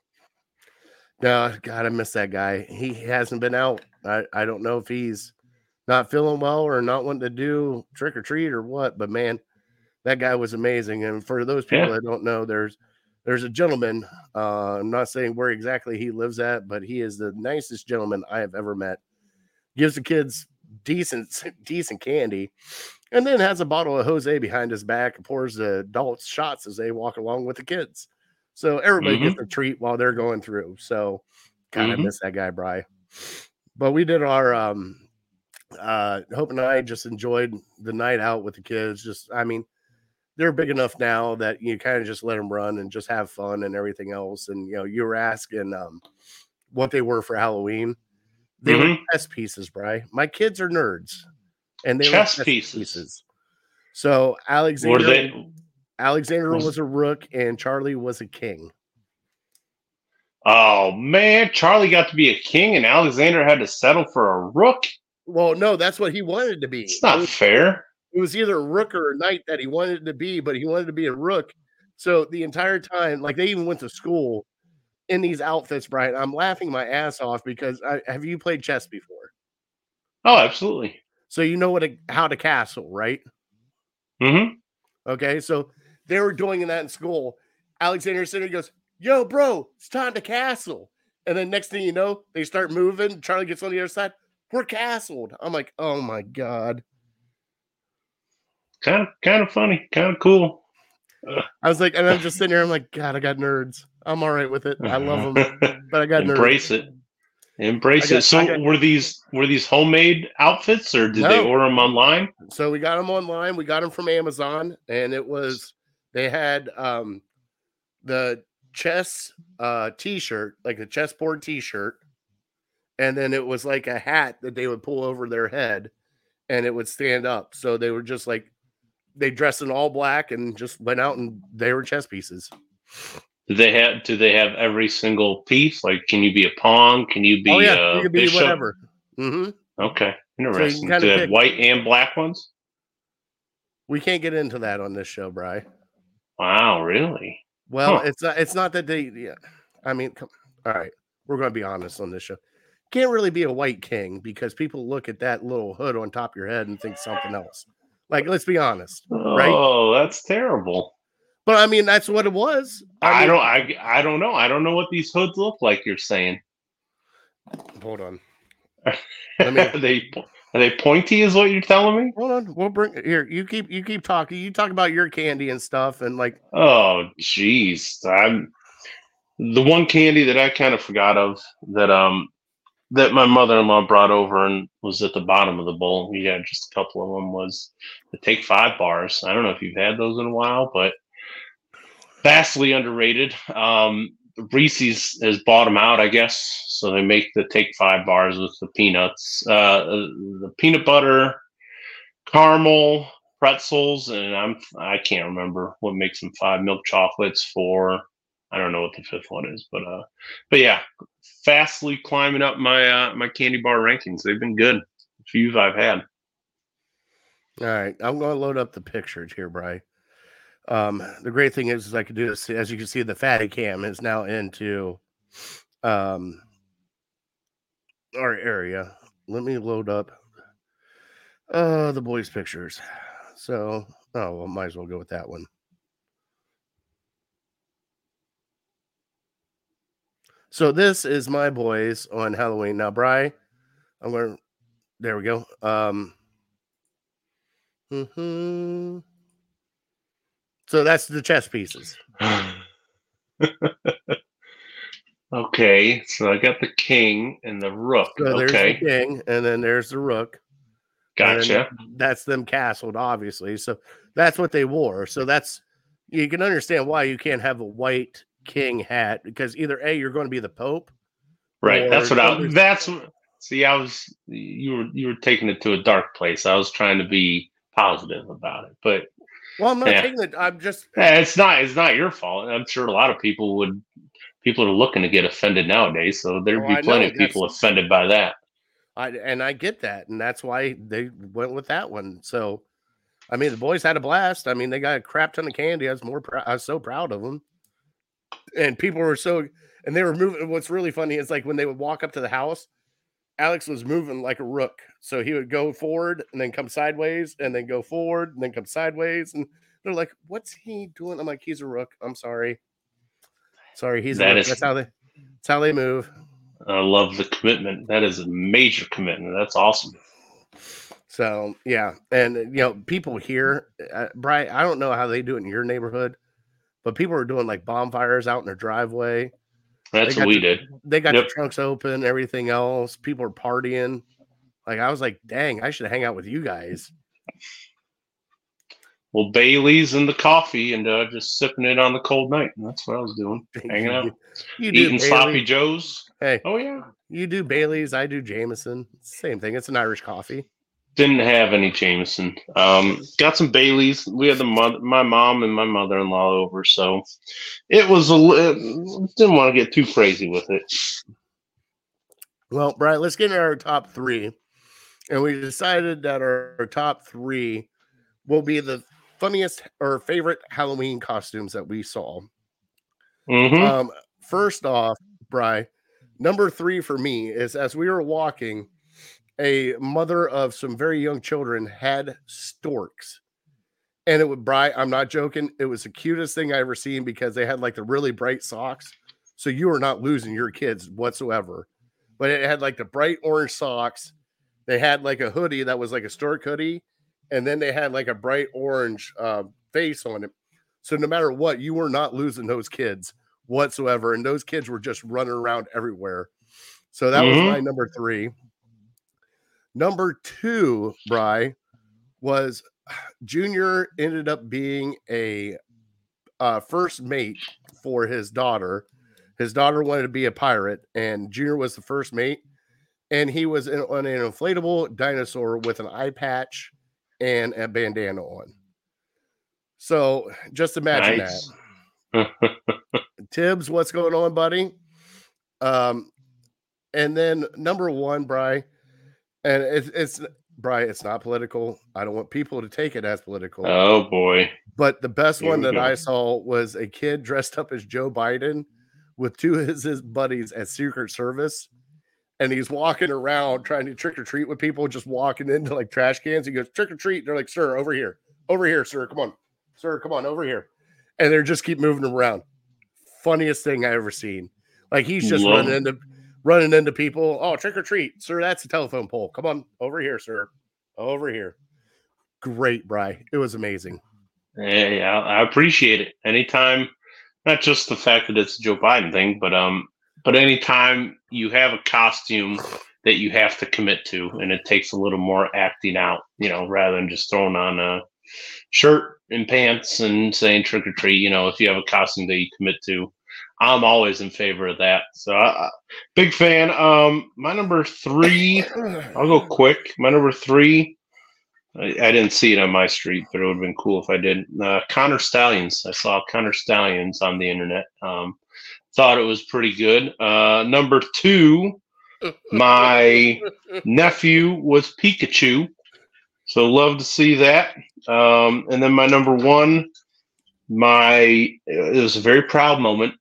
No, God, I miss that guy. He hasn't been out. I, I don't know if he's not feeling well or not wanting to do trick or treat or what, but man, that guy was amazing. And for those people Yeah. that don't know, there's there's a gentleman. Uh, I'm not saying where exactly he lives at, but he is the nicest gentleman I have ever met. Gives the kids decent decent candy, and then has a bottle of Jose behind his back and pours the adults shots as they walk along with the kids. So everybody gets a treat while they're going through. So God, I Mhm. miss that guy, Bry. But we did our um uh Hope and I just enjoyed the night out with the kids. Just I mean, they're big enough now that you kind of just let them run and just have fun and everything else. And you know, you were asking um what they were for Halloween. They were Mhm. chess pieces, Bry. My kids are nerds, and they were Chess were pieces. So Alexander, they? Alexander was- a rook, and Charlie was a king. Oh man, Charlie got to be a king, and Alexander had to settle for a rook. Well, no, that's what he wanted to be. It's It not was- fair. It was either a rook or a knight that he wanted to be, but he wanted to be a rook. So the entire time, like they even went to school in these outfits, Brian. I'm laughing my ass off because I, have you played chess before? Oh, absolutely. So you know what a, how to castle, right? Mm-hmm. Okay, so they were doing that in school. Alexander Center goes, "Yo, bro, it's time to castle." And then next thing you know, they start moving. Charlie gets on the other side. We're castled. I'm like, oh my god. Kind of, kind of funny, kind of cool. I was like, and I'm just sitting here. I'm like, God, I got nerds. I'm all right with it. I love *laughs* them, but I got nerds. Embrace it. Embrace got- it. So got- were these were these homemade outfits or did they No. order them online? So we got them online. We got them from Amazon, and it was they had um the chess uh t-shirt, like a chessboard t-shirt, and then it was like a hat that they would pull over their head and it would stand up. So they were just like they dressed in all black and just went out and they were chess pieces. Do they have do they have every single piece? Like can you be a pawn? Can you be oh yeah, you could be bishop? whatever. hmm Okay. Interesting. kinda Do they have white and black ones? We can't get into that on this show, Bry. Wow, really? Well, Huh. it's not. It's not that they. Yeah, I mean, come, all right. We're going to be honest on this show. Can't really be a white king because people look at that little hood on top of your head and think something else. Like, let's be honest. Right. Oh, that's terrible. But I mean, that's what it was. I, mean- don't I I don't know. I don't know what these hoods look like you're saying. Hold on. Let me- *laughs* are they are they pointy is what you're telling me? Hold on. We'll bring here. You keep. You keep talking. You talk about your candy and stuff, and like, Oh, jeez. I'm the one candy that I kind of forgot of that um that my mother-in-law brought over and was at the bottom of the bowl. We had just a couple of them. Was the Take Five bars? I don't know if you've had those in a while, but vastly underrated. Um, Reese's has bought them out, I guess. So they make the Take Five bars with the peanuts, uh, the peanut butter, caramel, pretzels, and I'm I can't remember what makes them five milk chocolates for. I don't know what the fifth one is, but uh, but yeah, fastly climbing up my uh my candy bar rankings. They've been good. Few I've had. all right, I'm going to load up the pictures here, Bry. Um, the great thing is, is I could do this. As you can see, the fatty cam is now into um our area. Let me load up uh the boys' pictures. So, oh, well, might as well go with that one. So this is my boys on Halloween. Now, Bry, I'm gonna. There we go. Um. mhm. So that's the chess pieces. *laughs* okay, so I got the king and the rook. So there's okay, the king, and then there's the rook. gotcha. That's them castled, obviously. So that's what they wore. So that's you can understand why you can't have a white king hat because either a you're going to be the pope. Right. That's what I. That's see. I was you were you were taking it to a dark place. I was trying to be positive about it, but Well, I'm not Yeah. taking it. I'm just eh, it's not. It's not your fault. I'm sure a lot of people would. People are looking to get offended nowadays, so there'd Oh, be plenty of people offended by that. I and I get that, and that's why they went with that one. So, I mean, the boys had a blast. I mean, they got a crap ton of candy. I was more, prou- I was so proud of them, and people were so, and they were moving. What's really funny is like when they would walk up to the house, Alex was moving like a rook. So he would go forward and then come sideways, and then go forward and then come sideways, and they're like, "What's he doing?" I'm like, "He's a rook. I'm sorry, sorry. He's rook. is- that's how they, that's how they move." I love the commitment. That is a major commitment. That's awesome. So yeah, and you know, people here, uh, Brian. I don't know how they do it in your neighborhood, but people were doing like bonfires out in their driveway. That's what we the- did. They got Yep. the trunks open, everything else. People are partying. Like I was like, dang, I should hang out with you guys. Well, Bailey's and the coffee, and uh, just sipping it on the cold night. And that's what I was doing. *laughs* Hanging out, You do eating sloppy joes. Hey, Oh yeah. you do Bailey's. I do Jameson. Same thing. It's an Irish coffee. Didn't have any Jameson. Um, got some Baileys. We had the mother, my mom and my mother-in-law over, so it was a. li- Didn't want to get too crazy with it. Well, Brian, let's get into our top three. And we decided that our, our top three will be the funniest or favorite Halloween costumes that we saw. hmm Um, first off, Bry, number three for me is as we were walking, a mother of some very young children had storks. And it would Bry, I'm not joking, it was the cutest thing I ever seen because they had like the really bright socks. So you were not losing your kids whatsoever. But it had like the bright orange socks. They had like a hoodie that was like a stork hoodie, and then they had like a bright orange uh, face on it. So no matter what, you were not losing those kids whatsoever. And those kids were just running around everywhere. So that Mhm. was my number three. Number two, Bry, was *sighs* Junior ended up being a uh, first mate for his daughter. His daughter wanted to be a pirate, and Junior was the first mate. And he was in, on an inflatable dinosaur with an eye patch and a bandana on. So just imagine Nice. that. *laughs* Tibbs, what's going on, buddy? Um, and then number one, Bry, and it's it's Bry, it's not political. I don't want people to take it as political. oh boy. But the best Here one that go. I saw was a kid dressed up as Joe Biden with two of his, his buddies at Secret Service. And he's walking around trying to trick or treat with people, just walking into like trash cans. He goes, trick or treat. They're like, sir, over here. Over here, sir. Come on. Sir, come on, over here. And they're just keep moving him around. Funniest thing I ever seen. Like he's just Love running into running into people. Oh, trick or treat. Sir, that's a telephone pole. Come on, over here, sir. Over here. Great, Bry. It was amazing. Yeah, yeah, I appreciate it. Anytime, not just the fact that it's a Joe Biden thing, but um, but anytime you have a costume that you have to commit to, and it takes a little more acting out, you know, rather than just throwing on a shirt and pants and saying trick or treat. You know, if you have a costume that you commit to, I'm always in favor of that. So, I, big fan. Um, my number three. I'll go quick. My number three. I, I didn't see it on my street, but it would have been cool if I did. Uh, Connor Stalions. I saw Connor Stalions on the internet. Um, thought it was pretty good. Uh, number two, my nephew was Pikachu. So love to see that. Um, and then my number one, my it was a very proud moment.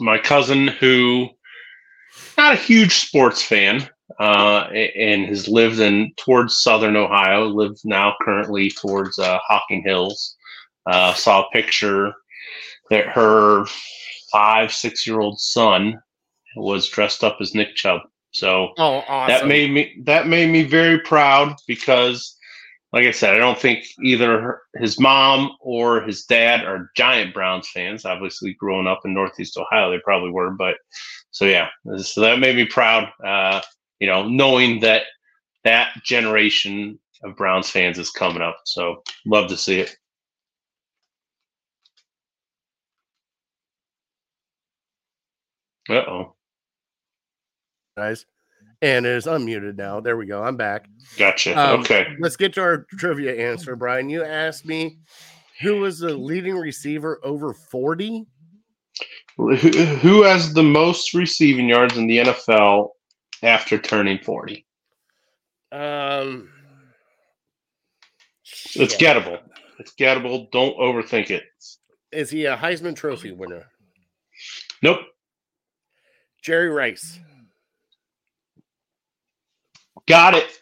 My cousin, who not a huge sports fan, uh, and has lived in towards southern Ohio, lives now currently towards uh, Hocking Hills. Uh, saw a picture that her five, six year old son was dressed up as Nick Chubb. So Oh, awesome. that made me that made me very proud because like i said i don't think either his mom or his dad are giant browns fans. Obviously growing up in northeast ohio they probably were but so yeah. So that made me proud uh you know knowing that that generation of browns fans is coming up. So love to see it. Uh-oh. Guys. And it is unmuted now. There we go. I'm back. gotcha Um, okay Let's get to our trivia answer, Brian. You asked me who was the leading receiver over 40? Who who has the most receiving yards in the NFL after turning 40? Um, It's shit. gettable. It's gettable. Don't overthink it. Is he a Heisman Trophy winner? Nope. Jerry Rice. Got it.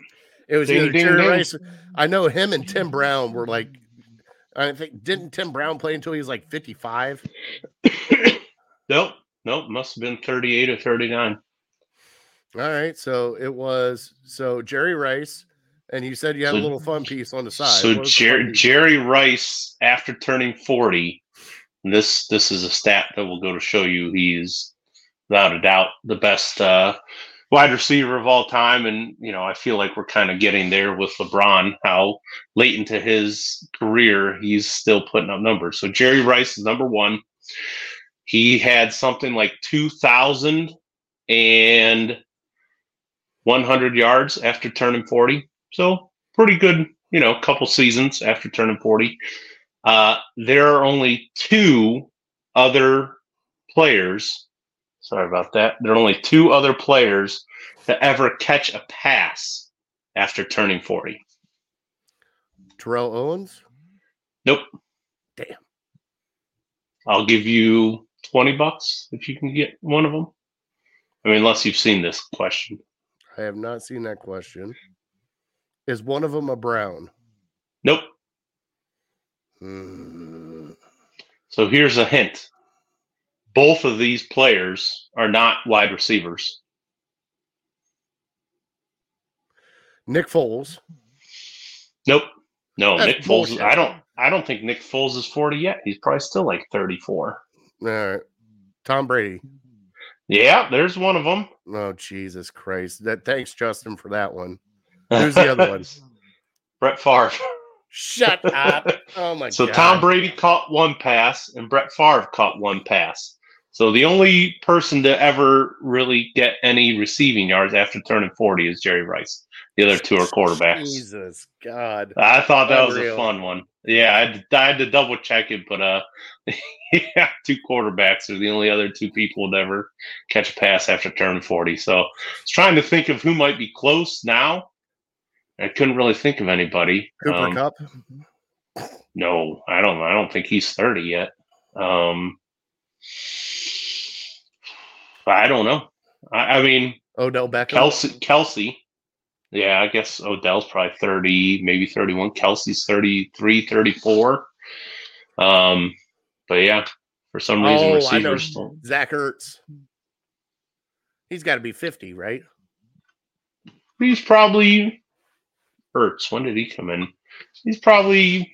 It was Ding, either ding, Jerry ding. Rice. I know him and Tim Brown were like, I think, didn't Tim Brown play until he was like 55? *coughs* Nope. Nope. Must have been 38 or 39. All right. So it was, so Jerry Rice. And you said you had a little fun piece on the side. So Jer- Jerry Rice, after turning 40, this this is a stat that will go to show you he's without a doubt the best uh, wide receiver of all time. And you know, I feel like we're kind of getting there with LeBron. How late into his career he's still putting up numbers. So Jerry Rice is number one. He had something like two thousand and one hundred yards after turning forty. So pretty good, you know, couple seasons after turning 40. Uh, there are only two other players. Sorry about that. There are only two other players to ever catch a pass after turning 40. Terrell Owens? Nope. Damn. I'll give you 20 bucks if you can get one of them. I mean, unless you've seen this question. I have not seen that question. Is one of them a Brown? Nope. Hmm. So here's a hint. Both of these players are not wide receivers. Nick Foles. Nope. No, That's Nick Foles. bullshit. I don't. I don't think Nick Foles is 40 yet. He's probably still like 34. All right. Tom Brady. Yeah, there's one of them. Oh Jesus Christ! That thanks Justin for that one. *laughs* Who's the other one? Brett Favre. Shut up! *laughs* Oh my So god! So Tom Brady caught one pass and Brett Favre caught one pass. So the only person to ever really get any receiving yards after turning 40 is Jerry Rice. The other two are *laughs* quarterbacks. Jesus God! I thought that was a fun one. Yeah, I had, to, I had to double check it, but uh, *laughs* yeah, two quarterbacks are the only other two people to ever catch a pass after turning 40. So I was trying to think of who might be close now. I couldn't really think of anybody. Cooper Um, Kupp. no, I don't. I don't think he's thirty yet. Um, I don't know. I, I mean, Odell Beckham. Kelce. Kelce. Yeah, I guess Odell's probably thirty, maybe thirty-one. Kelce's 33, 34. Um, but yeah, for some reason, Oh, I know. receivers. Zach Ertz. He's got to be fifty, right? He's probably Hurts. When did he come in? He's probably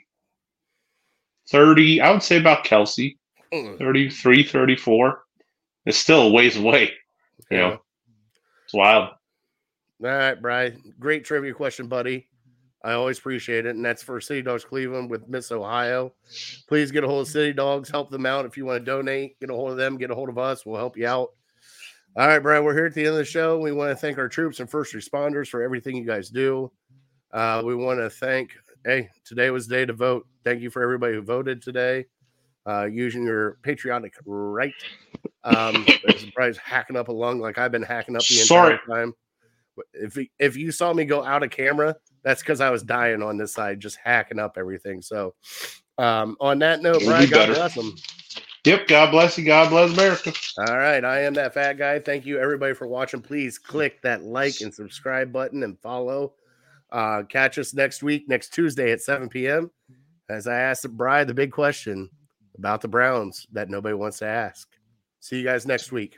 thirty. I would say about Kelce. Mm. 33, 34. It's still a ways away. You know, it's wild. All right, Brian. Great trivia question, buddy. I always appreciate it. And that's for City Dogs Cleveland with Miss Ohio. Please get a hold of City Dogs. Help them out if you want to donate. Get a hold of them. Get a hold of us. We'll help you out. All right, Brian. We're here at the end of the show. We want to thank our troops and first responders for everything you guys do. Uh, we want to thank, hey, today was the day to vote. Thank you for everybody who voted today, uh, using your patriotic right. Um, *laughs* Brian's hacking up a lung like I've been hacking up the Sorry. entire time. If if you saw me go out of camera, that's because I was dying on this side, just hacking up everything. So, um, on that note, Brian, do God better. bless them. Yep. God bless you. God bless America. All right, I am that fat guy. Thank you everybody for watching. Please click that like and subscribe button and follow. Uh, catch us next week, next Tuesday at 7 p.m. As I asked Brian the big question about the Browns that nobody wants to ask. See you guys next week.